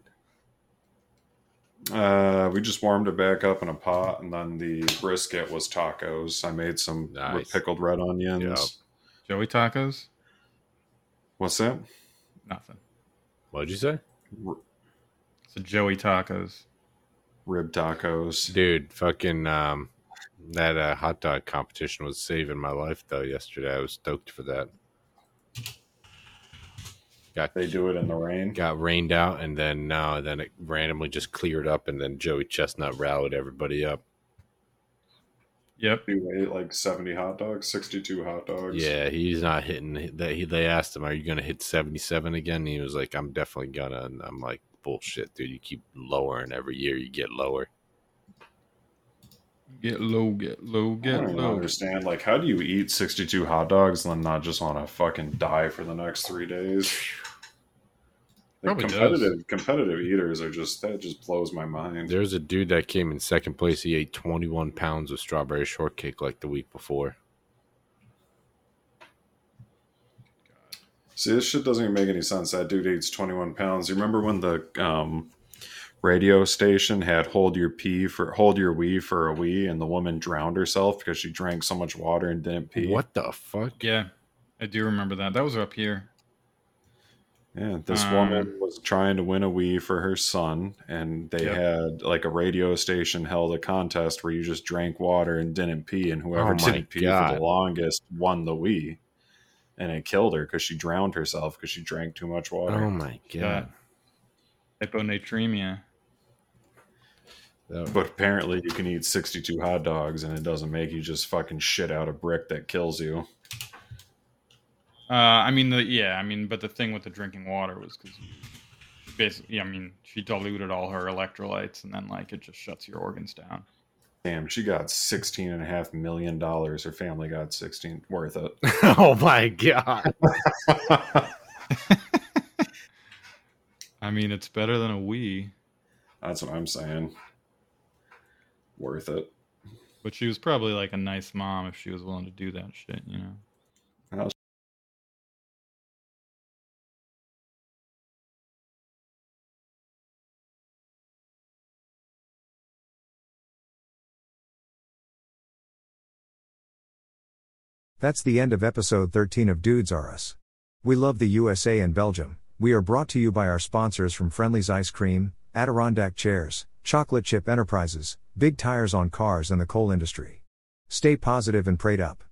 Uh, we just warmed it back up in a pot, and then the brisket was tacos. I made some Nice. with pickled red onions. Yep. Joey tacos? What's that? Nothing. What'd you say? So Joey tacos. Rib tacos. Dude, fucking um, that uh, hot dog competition was saving my life though. Yesterday, I was stoked for that. Got They do it in the rain. got rained out, and then no, then it randomly just cleared up, and then Joey Chestnut rallied everybody up. Yep. he ate like seventy hot dogs, sixty-two hot dogs. Yeah, he's not hitting that. He they asked him, "Are you going to hit 77 again?" And he was like, "I'm definitely gonna." And I'm like, "Bullshit, dude! You keep lowering every year. You get lower." Get low, get low, get I get don't low. understand. Like, how do you eat sixty-two hot dogs and then not just want to fucking die for the next three days? Like, Probably does. competitive competitive eaters are just that just blows my mind. There's a dude that came in second place. He ate 21 pounds of strawberry shortcake like the week before. See, this shit doesn't even make any sense. That dude eats 21 pounds. You remember when the um, radio station had "Hold Your Pee for Hold Your Wee for a Wii," and the woman drowned herself because she drank so much water and didn't pee? What the fuck? Yeah, I do remember that. That was up here. Yeah, this Um, woman was trying to win a Wii for her son, and they Yep. had like a radio station held a contest where you just drank water and didn't pee, and whoever Oh didn't pee for the longest won the Wii. And it killed her because she drowned herself because she drank too much water. Oh my god! Hyponatremia. But apparently, you can eat 62 hot dogs and it doesn't make you just fucking shit out a brick that kills you. Uh, I mean, the yeah, I mean, but the thing with the drinking water was because basically, I mean, she diluted all her electrolytes, and then like it just shuts your organs down. Damn, she got 16 and a half million dollars. Her family got 16 worth it. oh my god! I mean, it's better than a Wii, That's what I'm saying. Worth it. but she was probably like a nice mom if she was willing to do that shit, you know. How's That's the end of episode 13 of Dudes R Us. We love the USA and Belgium. We are brought to you by our sponsors from Friendly's Ice Cream, Adirondack Chairs, Chocolate Chip Enterprises, Big Tires on Cars, and the coal industry. Stay positive and prayed up.